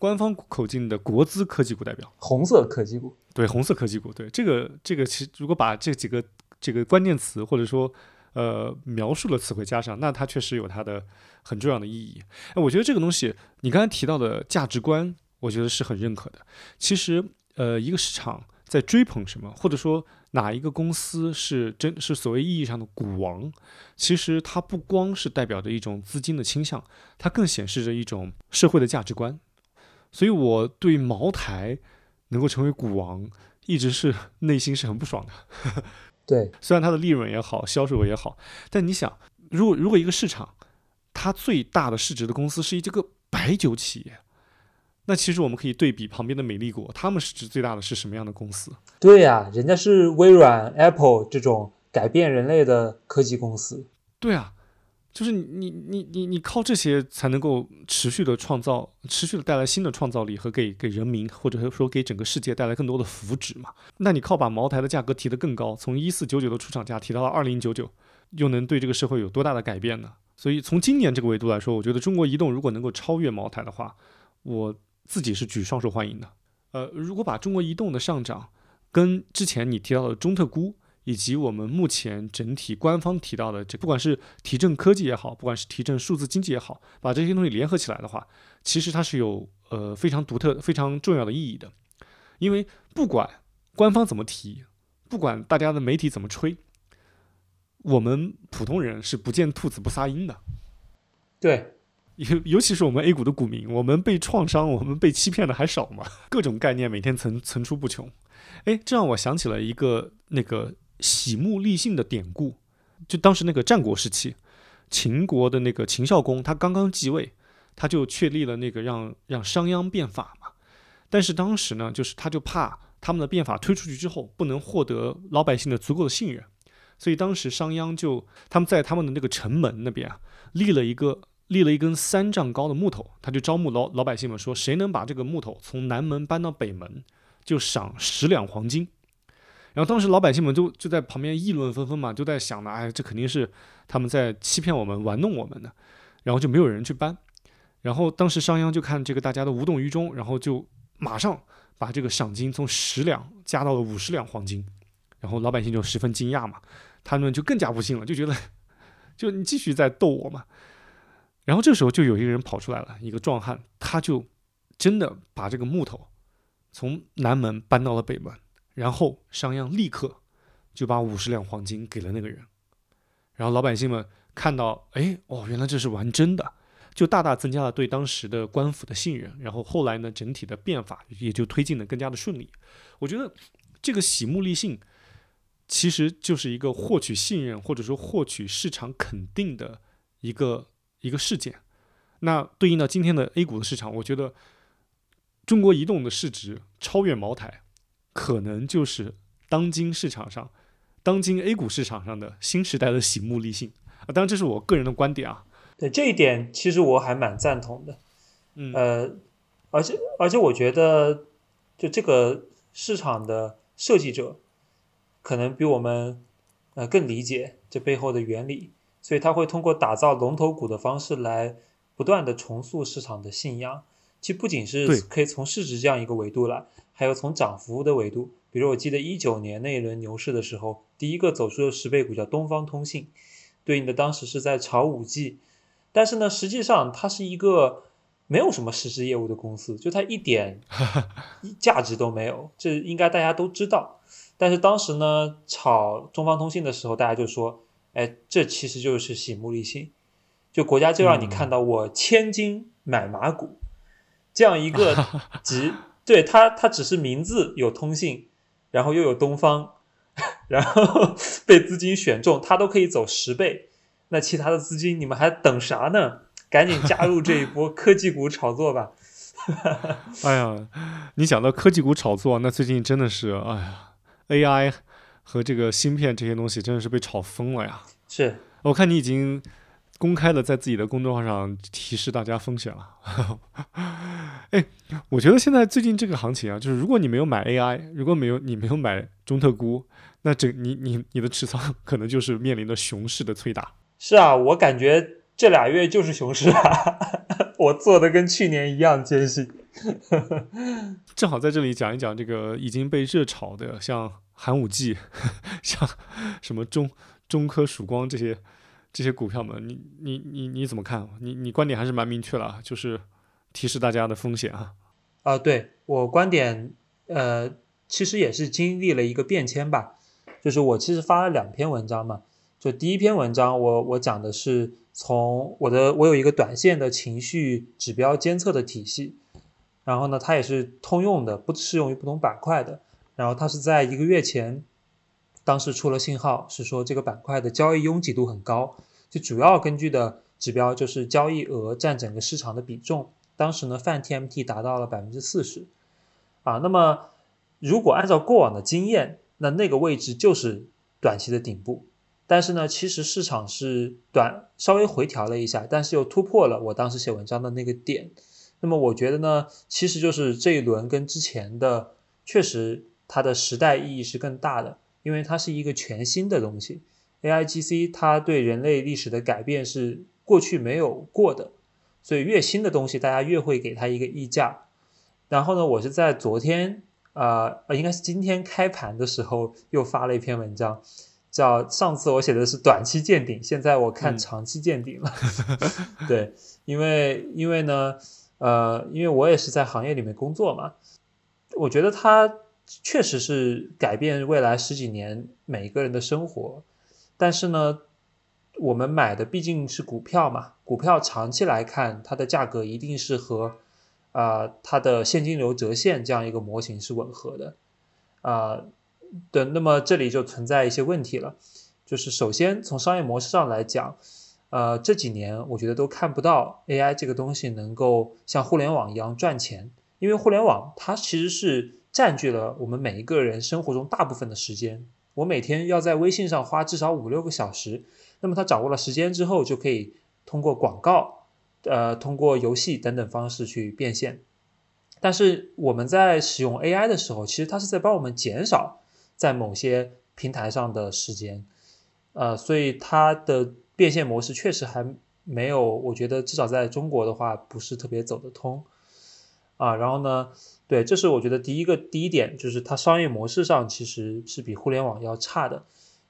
官方口径的国资科技股代表，红色科技股，对，红色科技股，对，这个这个其实如果把这几个这个关键词或者说呃描述的词汇加上，那它确实有它的很重要的意义。哎，我觉得这个东西，你刚才提到的价值观，我觉得是很认可的。其实，呃，一个市场在追捧什么，或者说哪一个公司是真是所谓意义上的股王，其实它不光是代表着一种资金的倾向，它更显示着一种社会的价值观。所以，我对茅台能够成为股王，一直是 内心是很不爽的。对，虽然它的利润也好，销售额也好，但你想，如果如果一个市场，它最大的市值的公司是一这个白酒企业，那其实我们可以对比旁边的美丽国，他们市值最大的是什么样的公司？对呀，人家是微软、Apple 这种改变人类的科技公司。对啊。就是你你你你靠这些才能够持续的创造，持续的带来新的创造力和给给人民或者说给整个世界带来更多的福祉嘛？那你靠把茅台的价格提得更高，从一四九九的出厂价提到了二零九九，又能对这个社会有多大的改变呢？所以从今年这个维度来说，我觉得中国移动如果能够超越茅台的话，我自己是举双手欢迎的。呃，如果把中国移动的上涨跟之前你提到的中特估。以及我们目前整体官方提到的这，不管是提振科技也好，不管是提振数字经济也好，把这些东西联合起来的话，其实它是有呃非常独特、非常重要的意义的。因为不管官方怎么提，不管大家的媒体怎么吹，我们普通人是不见兔子不撒鹰的。对，尤尤其是我们 A 股的股民，我们被创伤、我们被欺骗的还少吗？各种概念每天层层出不穷。哎，这让我想起了一个那个。喜木立信的典故，就当时那个战国时期，秦国的那个秦孝公，他刚刚继位，他就确立了那个让让商鞅变法嘛。但是当时呢，就是他就怕他们的变法推出去之后，不能获得老百姓的足够的信任，所以当时商鞅就他们在他们的那个城门那边啊，立了一个立了一根三丈高的木头，他就招募老老百姓们说，谁能把这个木头从南门搬到北门，就赏十两黄金。然后当时老百姓们就就在旁边议论纷纷嘛，就在想呢，哎，这肯定是他们在欺骗我们、玩弄我们的，然后就没有人去搬。然后当时商鞅就看这个大家都无动于衷，然后就马上把这个赏金从十两加到了五十两黄金。然后老百姓就十分惊讶嘛，他们就更加不信了，就觉得就你继续在逗我嘛。然后这时候就有一个人跑出来了，一个壮汉，他就真的把这个木头从南门搬到了北门，然后商鞅立刻就把五十两黄金给了那个人。然后老百姓们看到，哎，哦，原来这是玩真的，就大大增加了对当时的官府的信任。然后后来呢，整体的变法也就推进的更加的顺利。我觉得这个喜目立信其实就是一个获取信任或者说获取市场肯定的一个。一个事件，那对应到今天的 A 股的市场，我觉得中国移动的市值超越茅台，可能就是当今市场上、当今 A 股市场上的新时代的醒目立信啊。当然，这是我个人的观点啊。对这一点，其实我还蛮赞同的。嗯，呃，而且而且，我觉得就这个市场的设计者，可能比我们呃更理解这背后的原理。所以他会通过打造龙头股的方式来不断的重塑市场的信仰。其实不仅是可以从市值这样一个维度来，还有从涨幅的维度。比如我记得一九年那一轮牛市的时候，第一个走出的十倍股叫东方通信，对应的当时是在炒五 G，但是呢，实际上它是一个没有什么实质业务的公司，就它一点 价值都没有，这应该大家都知道。但是当时呢，炒中方通信的时候，大家就说。哎，这其实就是醒目立信，就国家就让你看到我千金买马股，这样一个 只对它它只是名字有通信，然后又有东方，然后 被资金选中，它都可以走十倍。那其他的资金你们还等啥呢？赶紧加入这一波科技股炒作吧！哎呀，你讲到科技股炒作，那最近真的是哎呀，AI。和这个芯片这些东西真的是被炒疯了呀！是我看你已经公开的在自己的公众号上提示大家风险了。哎，我觉得现在最近这个行情啊，就是如果你没有买 AI，如果没有你没有买中特估，那整你你你的持仓可能就是面临着熊市的催打。是啊，我感觉这俩月就是熊市啊，我做的跟去年一样艰辛。正好在这里讲一讲这个已经被热炒的，像。寒武纪，像什么中中科曙光这些这些股票们，你你你你怎么看？你你观点还是蛮明确了，就是提示大家的风险啊。啊，对我观点，呃，其实也是经历了一个变迁吧。就是我其实发了两篇文章嘛，就第一篇文章，我我讲的是从我的我有一个短线的情绪指标监测的体系，然后呢，它也是通用的，不适用于不同板块的。然后它是在一个月前，当时出了信号，是说这个板块的交易拥挤度很高，就主要根据的指标就是交易额占整个市场的比重。当时呢，泛 TMT 达到了百分之四十，啊，那么如果按照过往的经验，那那个位置就是短期的顶部。但是呢，其实市场是短稍微回调了一下，但是又突破了我当时写文章的那个点。那么我觉得呢，其实就是这一轮跟之前的确实。它的时代意义是更大的，因为它是一个全新的东西。AIGC 它对人类历史的改变是过去没有过的，所以越新的东西大家越会给它一个溢价。然后呢，我是在昨天啊呃，应该是今天开盘的时候又发了一篇文章，叫上次我写的是短期见顶，现在我看长期见顶了。对，因为因为呢呃，因为我也是在行业里面工作嘛，我觉得它。确实是改变未来十几年每一个人的生活，但是呢，我们买的毕竟是股票嘛，股票长期来看，它的价格一定是和啊它的现金流折现这样一个模型是吻合的啊的。那么这里就存在一些问题了，就是首先从商业模式上来讲，呃这几年我觉得都看不到 AI 这个东西能够像互联网一样赚钱，因为互联网它其实是。占据了我们每一个人生活中大部分的时间。我每天要在微信上花至少五六个小时，那么他掌握了时间之后，就可以通过广告呃通过游戏等等方式去变现。但是我们在使用 AI 的时候，其实它是在帮我们减少在某些平台上的时间，呃，所以它的变现模式确实还没有，我觉得至少在中国的话不是特别走得通啊。然后呢，对，这是我觉得第一个第一点，就是它商业模式上其实是比互联网要差的，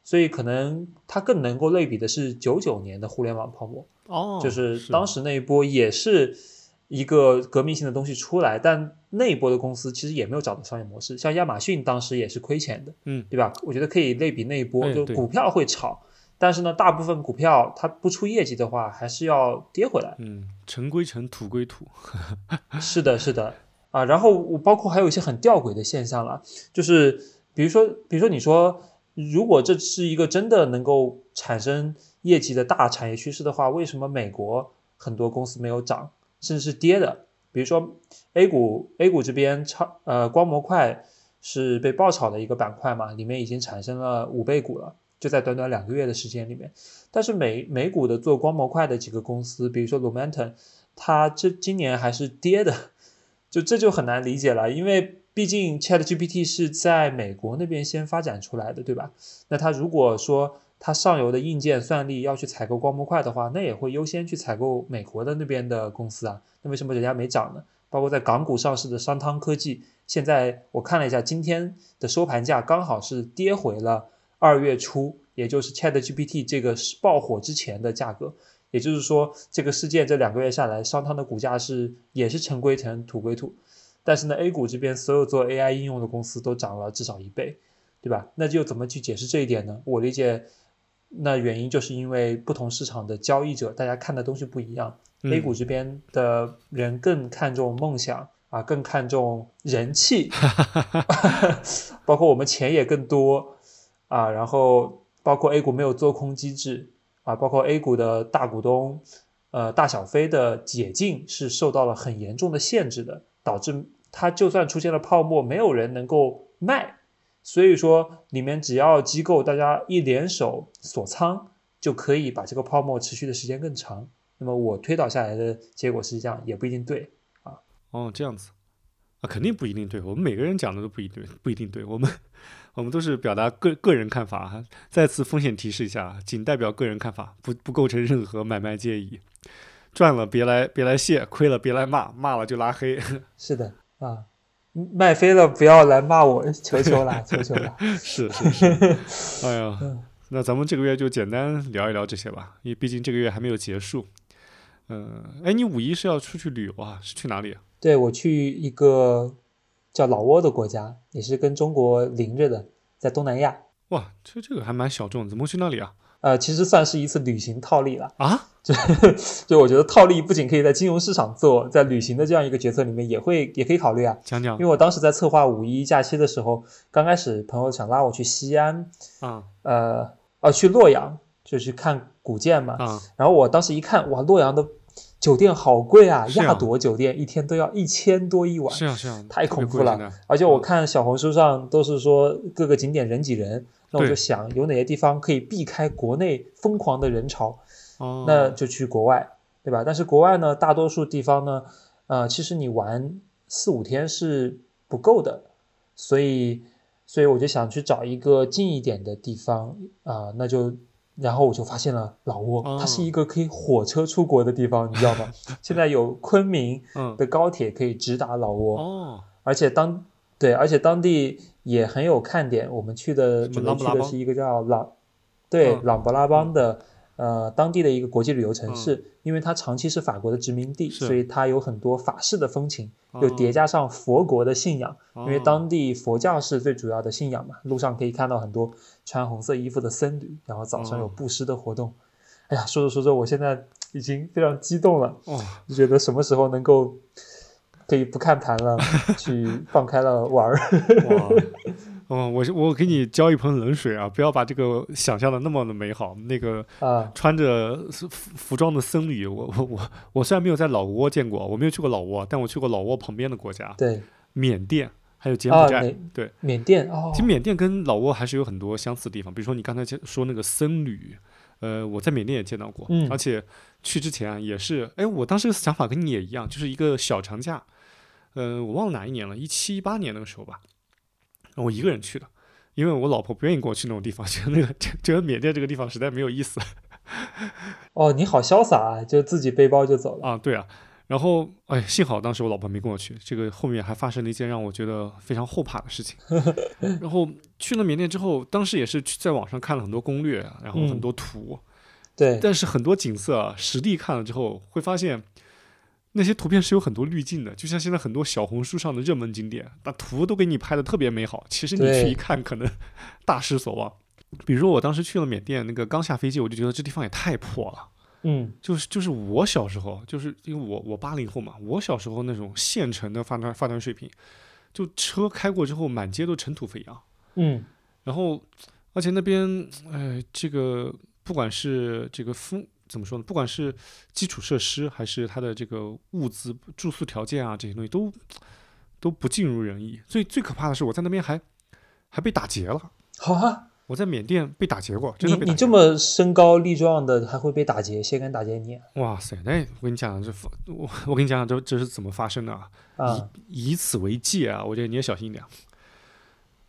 所以可能它更能够类比的是九九年的互联网泡沫，哦，就是当时那一波也是。一个革命性的东西出来，但那一波的公司其实也没有找到商业模式。像亚马逊当时也是亏钱的，嗯，对吧？我觉得可以类比那一波，哎就股票会炒，但是呢，大部分股票它不出业绩的话，还是要跌回来。嗯，尘归尘，土归土。是的，是的，啊，然后我包括还有一些很吊诡的现象了，就是比如说，比如说你说，如果这是一个真的能够产生业绩的大产业趋势的话，为什么美国很多公司没有涨？甚至是跌的，比如说 A 股，A 股这边超呃光模块是被爆炒的一个板块嘛，里面已经产生了五倍股了，就在短短两个月的时间里面。但是美美股的做光模块的几个公司，比如说 Lumentum，它这今年还是跌的，就这就很难理解了，因为毕竟 ChatGPT 是在美国那边先发展出来的，对吧？那它如果说它上游的硬件算力要去采购光模块的话，那也会优先去采购美国的那边的公司啊。那为什么人家没涨呢？包括在港股上市的商汤科技，现在我看了一下今天的收盘价，刚好是跌回了二月初，也就是 ChatGPT 这个爆火之前的价格。也就是说，这个事件这两个月下来，商汤的股价是也是尘归尘，土归土。但是呢，A 股这边所有做 AI 应用的公司都涨了至少一倍，对吧？那就怎么去解释这一点呢？我理解。那原因就是因为不同市场的交易者，大家看的东西不一样。嗯 A 股这边的人更看重梦想啊，更看重人气，包括我们钱也更多啊，然后包括 A 股没有做空机制啊，包括 A 股的大股东呃大小非的解禁是受到了很严重的限制的，导致它就算出现了泡沫，没有人能够卖。所以说，里面只要机构大家一联手锁仓，就可以把这个泡沫持续的时间更长。那么我推导下来的结果是这样，也不一定对啊。哦，这样子啊，肯定不一定对。我们每个人讲的都不一定不一定对。我们我们都是表达个个人看法啊。再次风险提示一下，仅代表个人看法，不不构成任何买卖建议。赚了别来别来谢，亏了别来骂，骂了就拉黑。是的啊，卖飞了不要来骂我，求求啦，求求啦。是是是。哎呀，那咱们这个月就简单聊一聊这些吧，因为毕竟这个月还没有结束。嗯，哎，你五一是要出去旅游啊？是去哪里啊？对我去一个叫老挝的国家，也是跟中国邻着的，在东南亚。哇，这这个还蛮小众，怎么会去那里啊？呃，其实算是一次旅行套利了。啊？就就我觉得套利不仅可以在金融市场做，在旅行的这样一个决策里面也会也可以考虑啊。讲讲因为我当时在策划五一假期的时候，刚开始朋友想拉我去西安，啊呃呃去洛阳，就去看古建嘛。啊！然后我当时一看，哇，洛阳的酒店好贵啊，亚朵酒店一天都要一千多一晚，是啊是啊，太恐怖了。而且我看小红书上都是说各个景点人挤人，那我就想有哪些地方可以避开国内疯狂的人潮，哦，那就去国外，对吧？但是国外呢，大多数地方呢，呃，其实你玩四五天是不够的，所以，所以我就想去找一个近一点的地方啊、那就，然后我就发现了老挝，它是哦一个可以火车出国的地方，你知道吗？现在有昆明嗯。的高铁可以直达老挝，哦。而且当对，而且当地也很有看点。我们去的准备去的是一个叫朗，对，嗯。朗勃拉邦的、呃当地的一个国际旅游城市，因为它长期是法国的殖民地，所以它有很多法式的风情，又哦叠加上佛国的信仰，因为哦当地佛教是最主要的信仰嘛。路上可以看到很多穿红色衣服的僧侣，然后早上有哦布施的活动。哎呀，说着说着，我现在已经非常激动了。哦，就觉得什么时候能够可以不看盘了，去放开了玩儿。哇，哦，我是我给你浇一盆冷水啊！不要把这个想象的那么的美好。那个啊，穿着服服装的僧侣，我我我我虽然没有在老挝见过，我没有去过老挝，但我去过老挝旁边的国家，对缅甸还有柬埔啊，寨。缅对，缅甸哦其，实缅甸跟老挝还是有很多相似的地方，比如说你刚才说那个僧侣，呃，我在缅甸也见到过，嗯而且去之前啊也是，哎，我当时的想法跟你也一样，就是一个小长假，呃，我忘了哪一年了，一七一八年那个时候吧，我一个人去的，因为我老婆不愿意跟我去那种地方，觉得那个觉得缅甸这个地方实在没有意思 哦，你好潇洒啊，就自己背包就走了。啊，对啊。然后，哎，幸好当时我老婆没跟我去。这个后面还发生了一件让我觉得非常后怕的事情。然后去了缅甸之后，当时也是去在网上看了很多攻略啊，然后很嗯多图，对，但是很多景色啊，实地看了之后会发现，那些图片是有很多滤镜的，就像现在很多小红书上的热门景点，把图都给你拍的特别美好，其实你去一看，可能大失所望。比如说我当时去了缅甸，那个刚下飞机，我就觉得这地方也太破了。嗯就是就是我小时候，就是因为我我八零后嘛，我小时候那种县城的发展发展水平，就车开过之后满街都尘土飞扬，嗯然后而且那边呃这个不管是这个风怎么说呢，不管是基础设施还是它的这个物资住宿条件啊这些东西都都不尽如人意，最最可怕的是我在那边还还被打劫了，好啊，我在缅甸被打劫过，真你的被打劫你这么身高力壮的，还会被打劫？谁敢打劫你啊？哇塞，那我跟你讲，这我我跟你讲讲这这是怎么发生的啊？啊，以以此为戒啊，我觉得你也小心一点。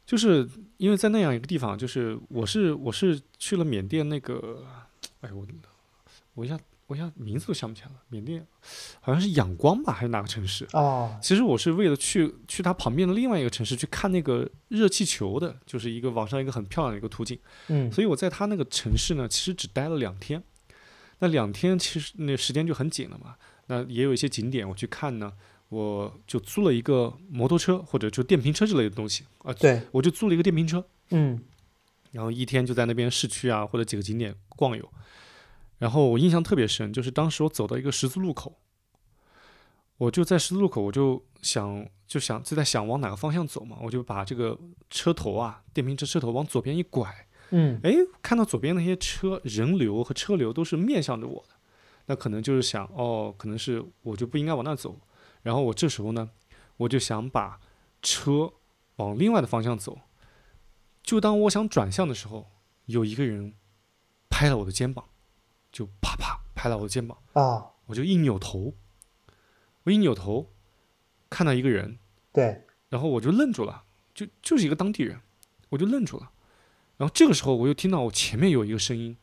就是因为在那样一个地方，就是我是我是去了缅甸那个，哎我我一下我一下名字都想不起来了，缅甸好像是仰光吧，还是哪个城市？哦，其实我是为了去去它旁边的另外一个城市去看那个热气球的，就是一个网上一个很漂亮的一个图景。嗯所以我在它那个城市呢，其实只待了两天。那两天其实那时间就很紧了嘛。那也有一些景点我去看呢，我就租了一个摩托车或者就电瓶车之类的东西啊，对，我就租了一个电瓶车，嗯然后一天就在那边市区啊或者几个景点逛游。然后我印象特别深，就是当时我走到一个十字路口，我就在十字路口，我就想就想就在想往哪个方向走嘛，我就把这个车头啊电瓶车车头往左边一拐，嗯哎，看到左边那些车人流和车流都是面向着我的，那可能就是想，哦，可能是我就不应该往那走。然后我这时候呢，我就想把车往另外的方向走。就当我想转向的时候，有一个人拍了我的肩膀，就啪啪拍了我的肩膀，啊，我就一扭头，我一扭头看到一个人，对，然后我就愣住了，就就是一个当地人，我就愣住了。然后这个时候，我又听到我前面有一个声音，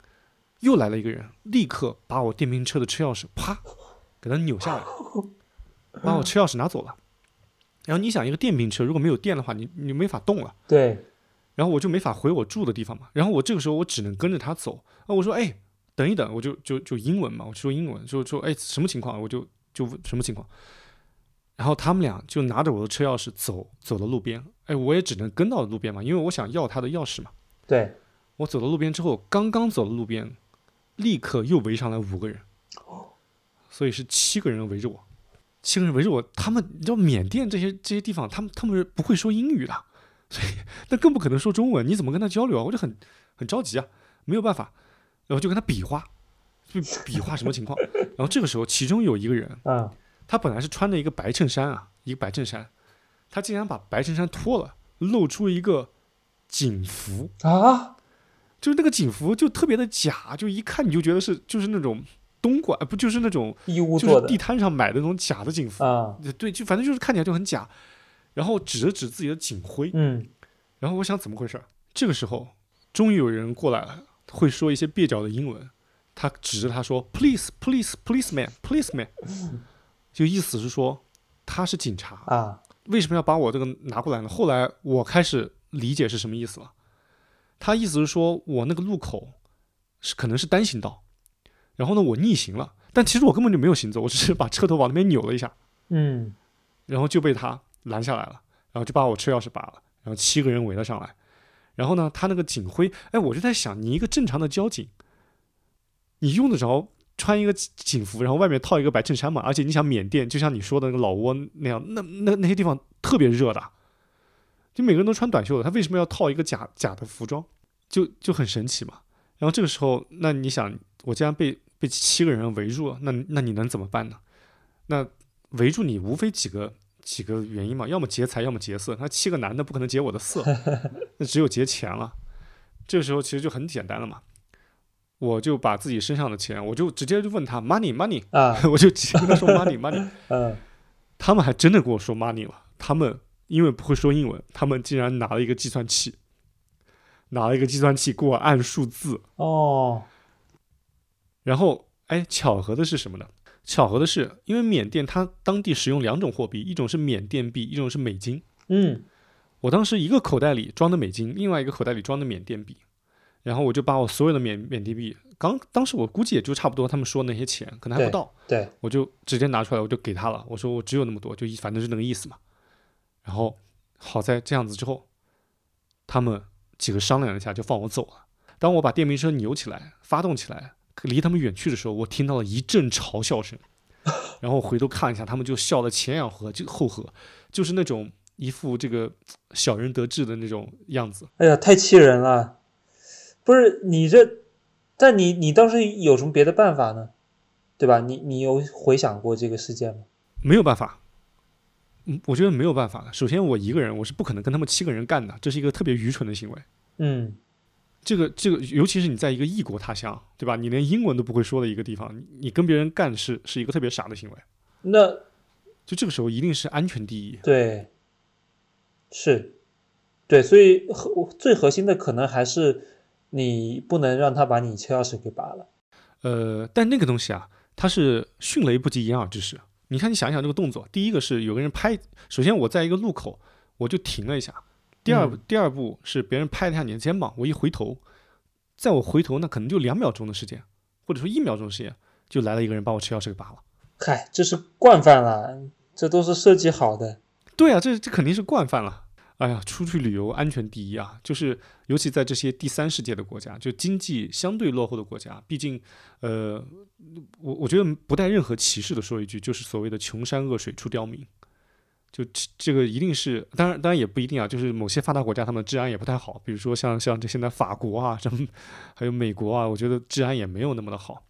又来了一个人，立刻把我电瓶车的车钥匙啪给他扭下来，把我车钥匙拿走了。然后你想，一个电瓶车如果没有电的话，你你没法动了。对，然后我就没法回我住的地方嘛。然后我这个时候我只能跟着他走。啊，我说哎，等一等，我就就就英文嘛，我说英文，就说哎什么情况？我就就什么情况。然后他们俩就拿着我的车钥匙走走到路边，哎，我也只能跟到路边嘛，因为我想要他的钥匙嘛。对，我走到路边之后，刚刚走到路边，立刻又围上来五个人，所以是七个人围着我，七个人围着我。他们你知道缅甸这些这些地方，他们他们是不会说英语的，所以 那更不可能说中文，你怎么跟他交流啊？我就很很着急啊，没有办法，然后就跟他比划，就比划什么情况。然后这个时候，其中有一个人，嗯，他本来是穿着一个白衬衫啊，一个白衬衫，他竟然把白衬衫脱了，露出一个警服。啊，就是那个警服就特别的假，就一看你就觉得是就是那种东莞，呃不就是那种义乌做的就是地摊上买的那种假的警服，啊，对，就反正就是看起来就很假。然后指了指自己的警徽，嗯，然后我想怎么回事？这个时候终于有人过来了，会说一些蹩脚的英文，他指着他说：“Please, please, policeman, policeman。”就意思是说他是警察，啊，为什么要把我这个拿过来呢？后来我开始理解是什么意思了。他意思是说我那个路口是可能是单行道，然后呢我逆行了，但其实我根本就没有行走，我只是把车头往那边扭了一下，嗯，然后就被他拦下来了，然后就把我车钥匙拔了，然后七个人围了上来，然后呢他那个警徽，哎，我就在想，你一个正常的交警，你用得着穿一个警服，然后外面套一个白衬衫嘛？而且你想缅甸，就像你说的那个老挝那样，那那那些地方特别热的，就每个人都穿短袖的，他为什么要套一个假假的服装？就就很神奇嘛。然后这个时候，那你想，我既然被被七个人围住了，那那你能怎么办呢？那围住你无非几个几个原因嘛，要么劫财，要么劫色。那七个男的不可能劫我的色，那只有劫钱了。这个时候其实就很简单了嘛。我就把自己身上的钱，我就直接就问他 money money，啊，我就直接跟他说 money money，嗯，他们还真的跟我说 money 了。他们因为不会说英文，他们竟然拿了一个计算器，拿了一个计算器给我按数字。哦，然后，哎，巧合的是什么呢？巧合的是，因为缅甸它当地使用两种货币，一种是缅甸币，一种是美金。嗯，我当时一个口袋里装的美金，另外一个口袋里装的缅甸币，然后我就把我所有的缅缅甸币，刚当时我估计也就差不多他们说的那些钱，可能还不到，对，我就直接拿出来，我就给他了。我说我只有那么多，就一反正是那个意思嘛。然后好在这样子之后，他们几个商量了一下，就放我走了。当我把电瓶车扭起来、发动起来，离他们远去的时候，我听到了一阵嘲笑声。然后回头看一下，他们就笑得前仰后就后合，就是那种一副这个小人得志的那种样子。哎呀，太气人了！不是你这，但你你当时有什么别的办法呢？对吧？你你有回想过这个事件吗？没有办法，嗯，我觉得没有办法的。首先，我一个人我是不可能跟他们七个人干的，这是一个特别愚蠢的行为。嗯，这个这个，尤其是你在一个异国他乡，对吧？你连英文都不会说的一个地方，你你跟别人干事是一个特别傻的行为。那就这个时候一定是安全第一。对，是，对，所以核最核心的可能还是你不能让他把你车钥匙给拔了。呃，但那个东西啊，它是迅雷不及掩耳之势。你看，你想一想这个动作，第一个是有个人拍，首先我在一个路口我就停了一下，第二第二步是别人拍了一下你的肩膀，我一回头，在我回头那可能就两秒钟的时间，或者说一秒钟的时间，就来了一个人把我车钥匙给拔了。嗨，这是惯犯了，这都是设计好的。对啊，这这肯定是惯犯了。哎呀，出去旅游安全第一啊！就是尤其在这些第三世界的国家，就经济相对落后的国家，毕竟，呃，我我觉得不带任何歧视的说一句，就是所谓的穷山恶水出刁民。就这这个一定是，当然当然也不一定啊，就是某些发达国家他们治安也不太好，比如说像像这现在法国啊，什么还有美国啊，我觉得治安也没有那么的好。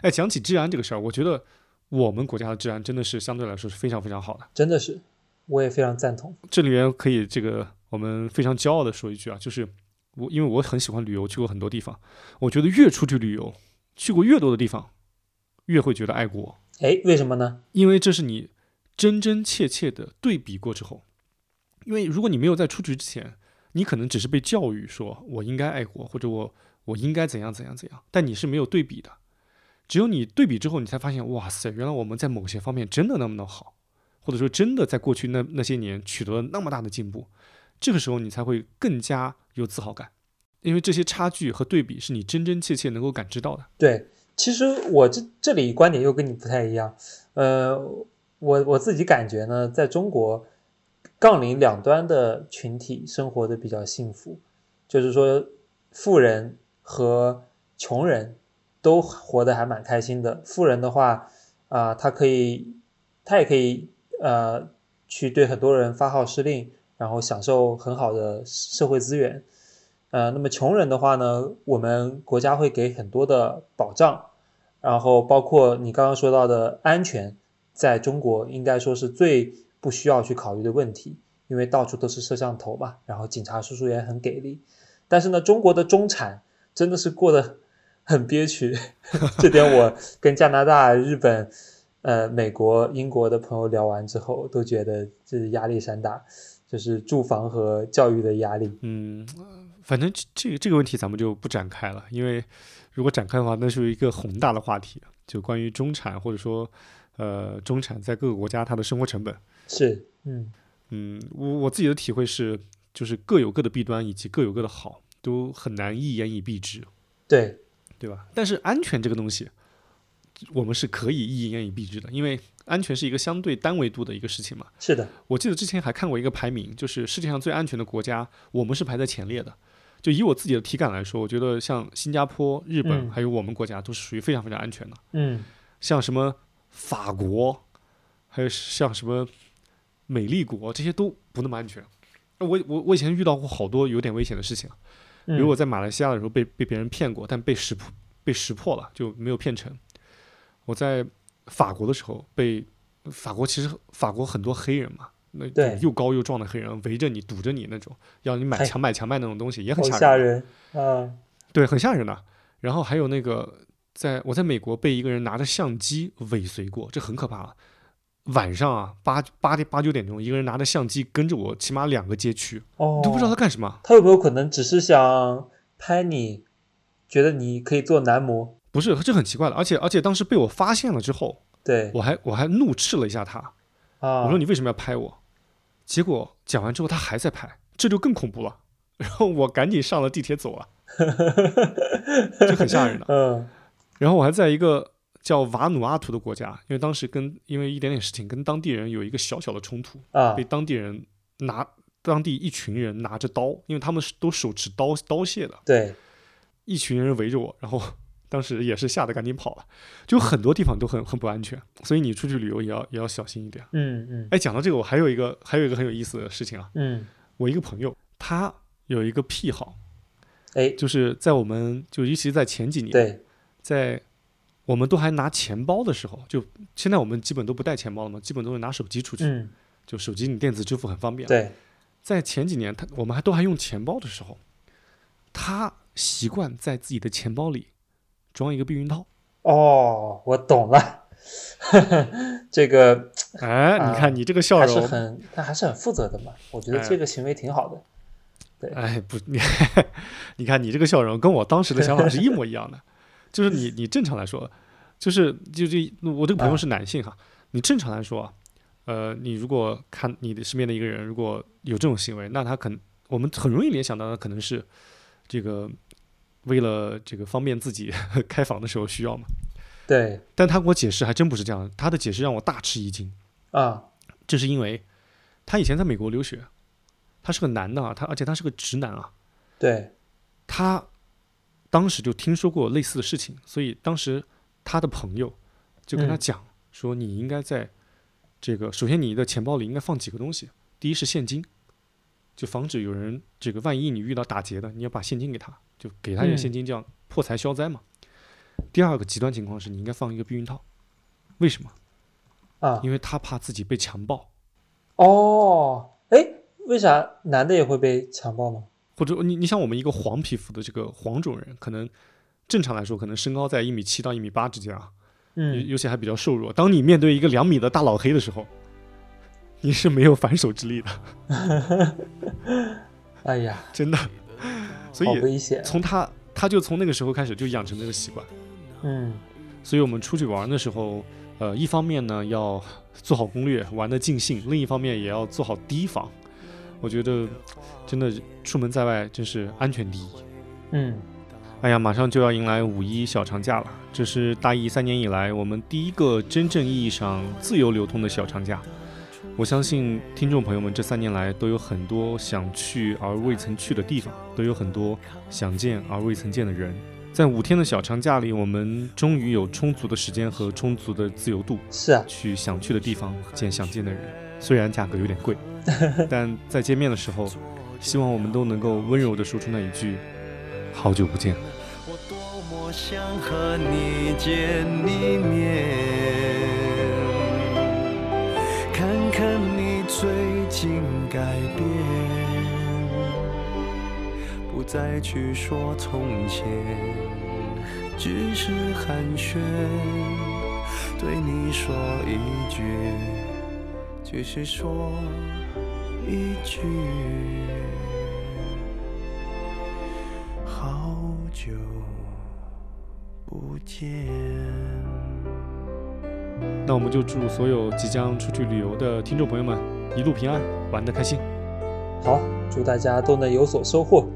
哎，讲起治安这个事儿，我觉得我们国家的治安真的是相对来说是非常非常好的。真的是，我也非常赞同。这里面可以这个我们非常骄傲的说一句啊，就是我因为我很喜欢旅游，去过很多地方，我觉得越出去旅游，去过越多的地方，越会觉得爱国，哎，为什么呢？因为这是你真真切切的对比过之后。因为如果你没有在出局之前，你可能只是被教育说我应该爱国，或者我我应该怎样怎样怎样，但你是没有对比的。只有你对比之后，你才发现，哇塞，原来我们在某些方面真的那么的好，或者说真的在过去那那些年取得了那么大的进步。这个时候你才会更加有自豪感，因为这些差距和对比是你真真切切能够感知到的。对，其实我这这里观点又跟你不太一样。呃，我我自己感觉呢，在中国，杠铃两端的群体生活的比较幸福，就是说，富人和穷人都活得还蛮开心的。富人的话，啊、他可以，他也可以呃，去对很多人发号施令，然后享受很好的社会资源。呃，那么穷人的话呢，我们国家会给很多的保障，然后包括你刚刚说到的安全，在中国应该说是最不需要去考虑的问题，因为到处都是摄像头嘛，然后警察叔叔也很给力。但是呢，中国的中产真的是过得很憋屈，这点我跟加拿大、日本、呃美国、英国的朋友聊完之后，都觉得这是压力山大，就是住房和教育的压力。嗯，反正这这个这个问题咱们就不展开了，因为如果展开的话，那是一个宏大的话题，就关于中产或者说呃中产在各个国家它的生活成本。是，嗯，嗯，我我自己的体会是，就是各有各的弊端，以及各有各的好，都很难一言以蔽之，对，对吧？但是安全这个东西，我们是可以一言以蔽之的，因为安全是一个相对单维度的一个事情嘛。是的，我记得之前还看过一个排名，就是世界上最安全的国家，我们是排在前列的。就以我自己的体感来说，我觉得像新加坡、日本嗯还有我们国家都是属于非常非常安全的。嗯，像什么法国，还有像什么美丽国，这些都不那么安全。我我我以前遇到过好多有点危险的事情，比如我嗯在马来西亚的时候被被别人骗过，但被识破被识破了，就没有骗成。我在法国的时候被法国其实法国很多黑人嘛，那对又高又壮的黑人围着你堵着你那种，要你买强买强卖那种东西，也很吓人。吓人啊！对，很吓人的。然后还有那个，在我在美国被一个人拿着相机尾随过，这很可怕了。晚上啊，八八点八九点钟，一个人拿着相机跟着我，起码两个街区，哦，你都不知道他干什么。他有没有可能只是想拍你，觉得你可以做男模？不是，这很奇怪的。而且而且当时被我发现了之后，对我还我还怒斥了一下他，啊，我说你为什么要拍我？结果讲完之后他还在拍，这就更恐怖了。然后我赶紧上了地铁走了，就很吓人的。嗯然后我还在一个叫瓦努阿图的国家，因为当时跟因为一点点事情跟当地人有一个小小的冲突，啊。被当地人拿当地一群人拿着刀，因为他们是都手持刀刀械的，对，一群人围着我，然后当时也是吓得赶紧跑了，就很多地方都很很不安全，所以你出去旅游也要也要小心一点。嗯嗯。哎，讲到这个，我还有一个还有一个很有意思的事情啊，嗯，我一个朋友他有一个癖好，哎，就是在我们就尤其在前几年，对，在我们都还拿钱包的时候，就现在我们基本都不带钱包了嘛，基本都是拿手机出去，嗯。就手机你电子支付很方便。，对，在前几年他我们还都还用钱包的时候，他习惯在自己的钱包里装一个避孕套。哦，我懂了，这个哎，啊你看你这个笑还是容，很，他还是很负责的嘛，我觉得哎。这个行为挺好的。对。哎，不，你 你看你这个笑容跟我当时的想法是一模一样的，就是你你正常来说，就是就这我这个朋友啊。是男性哈，你正常来说啊，呃，你如果看你的身边的一个人如果有这种行为，那他可能我们很容易联想到的可能是这个为了这个方便自己 开房的时候需要嘛，对。但他给我解释还真不是这样，他的解释让我大吃一惊。啊，这是因为他以前在美国留学，他是个男的啊，他而且他是个直男啊，对，他当时就听说过类似的事情，所以当时他的朋友就跟他嗯讲说，你应该在这个首先你的钱包里应该放几个东西，第一是现金，就防止有人这个万一你遇到打劫的，你要把现金给他，就给他一点嗯现金，这样破财消灾嘛。第二个极端情况是你应该放一个避孕套，为什么？啊，因为他怕自己被强暴。哦，哎，为啥男的也会被强暴呢？或者你你像我们一个黄皮肤的这个黄种人，可能正常来说可能身高在一米七到一米八之间啊，嗯，尤其还比较瘦弱。当你面对一个两米的大老黑的时候，你是没有反手之力的，哎呀，真的。所以。从他他就从那个时候开始就养成这个习惯。嗯所以我们出去玩的时候，呃，一方面呢要做好攻略，玩的尽兴；另一方面也要做好提防。我觉得真的出门在外真是安全第一。嗯，哎呀，马上就要迎来五一小长假了，这是大一三年以来我们第一个真正意义上自由流通的小长假。我相信听众朋友们这三年来都有很多想去而未曾去的地方，都有很多想见而未曾见的人。在五天的小长假里，我们终于有充足的时间和充足的自由度，是啊，去想去的地方见想见的人。虽然价格有点贵，但在见面的时候，希望我们都能够温柔地说出那一句“好久不见”。我多么想和你见一面，看看你最近改变，不再去说从前，只是寒暄，对你说一句，只是说一句。好久不见。那我们就祝所有即将出去旅游的听众朋友们一路平安，玩得开心。好，祝大家都能有所收获。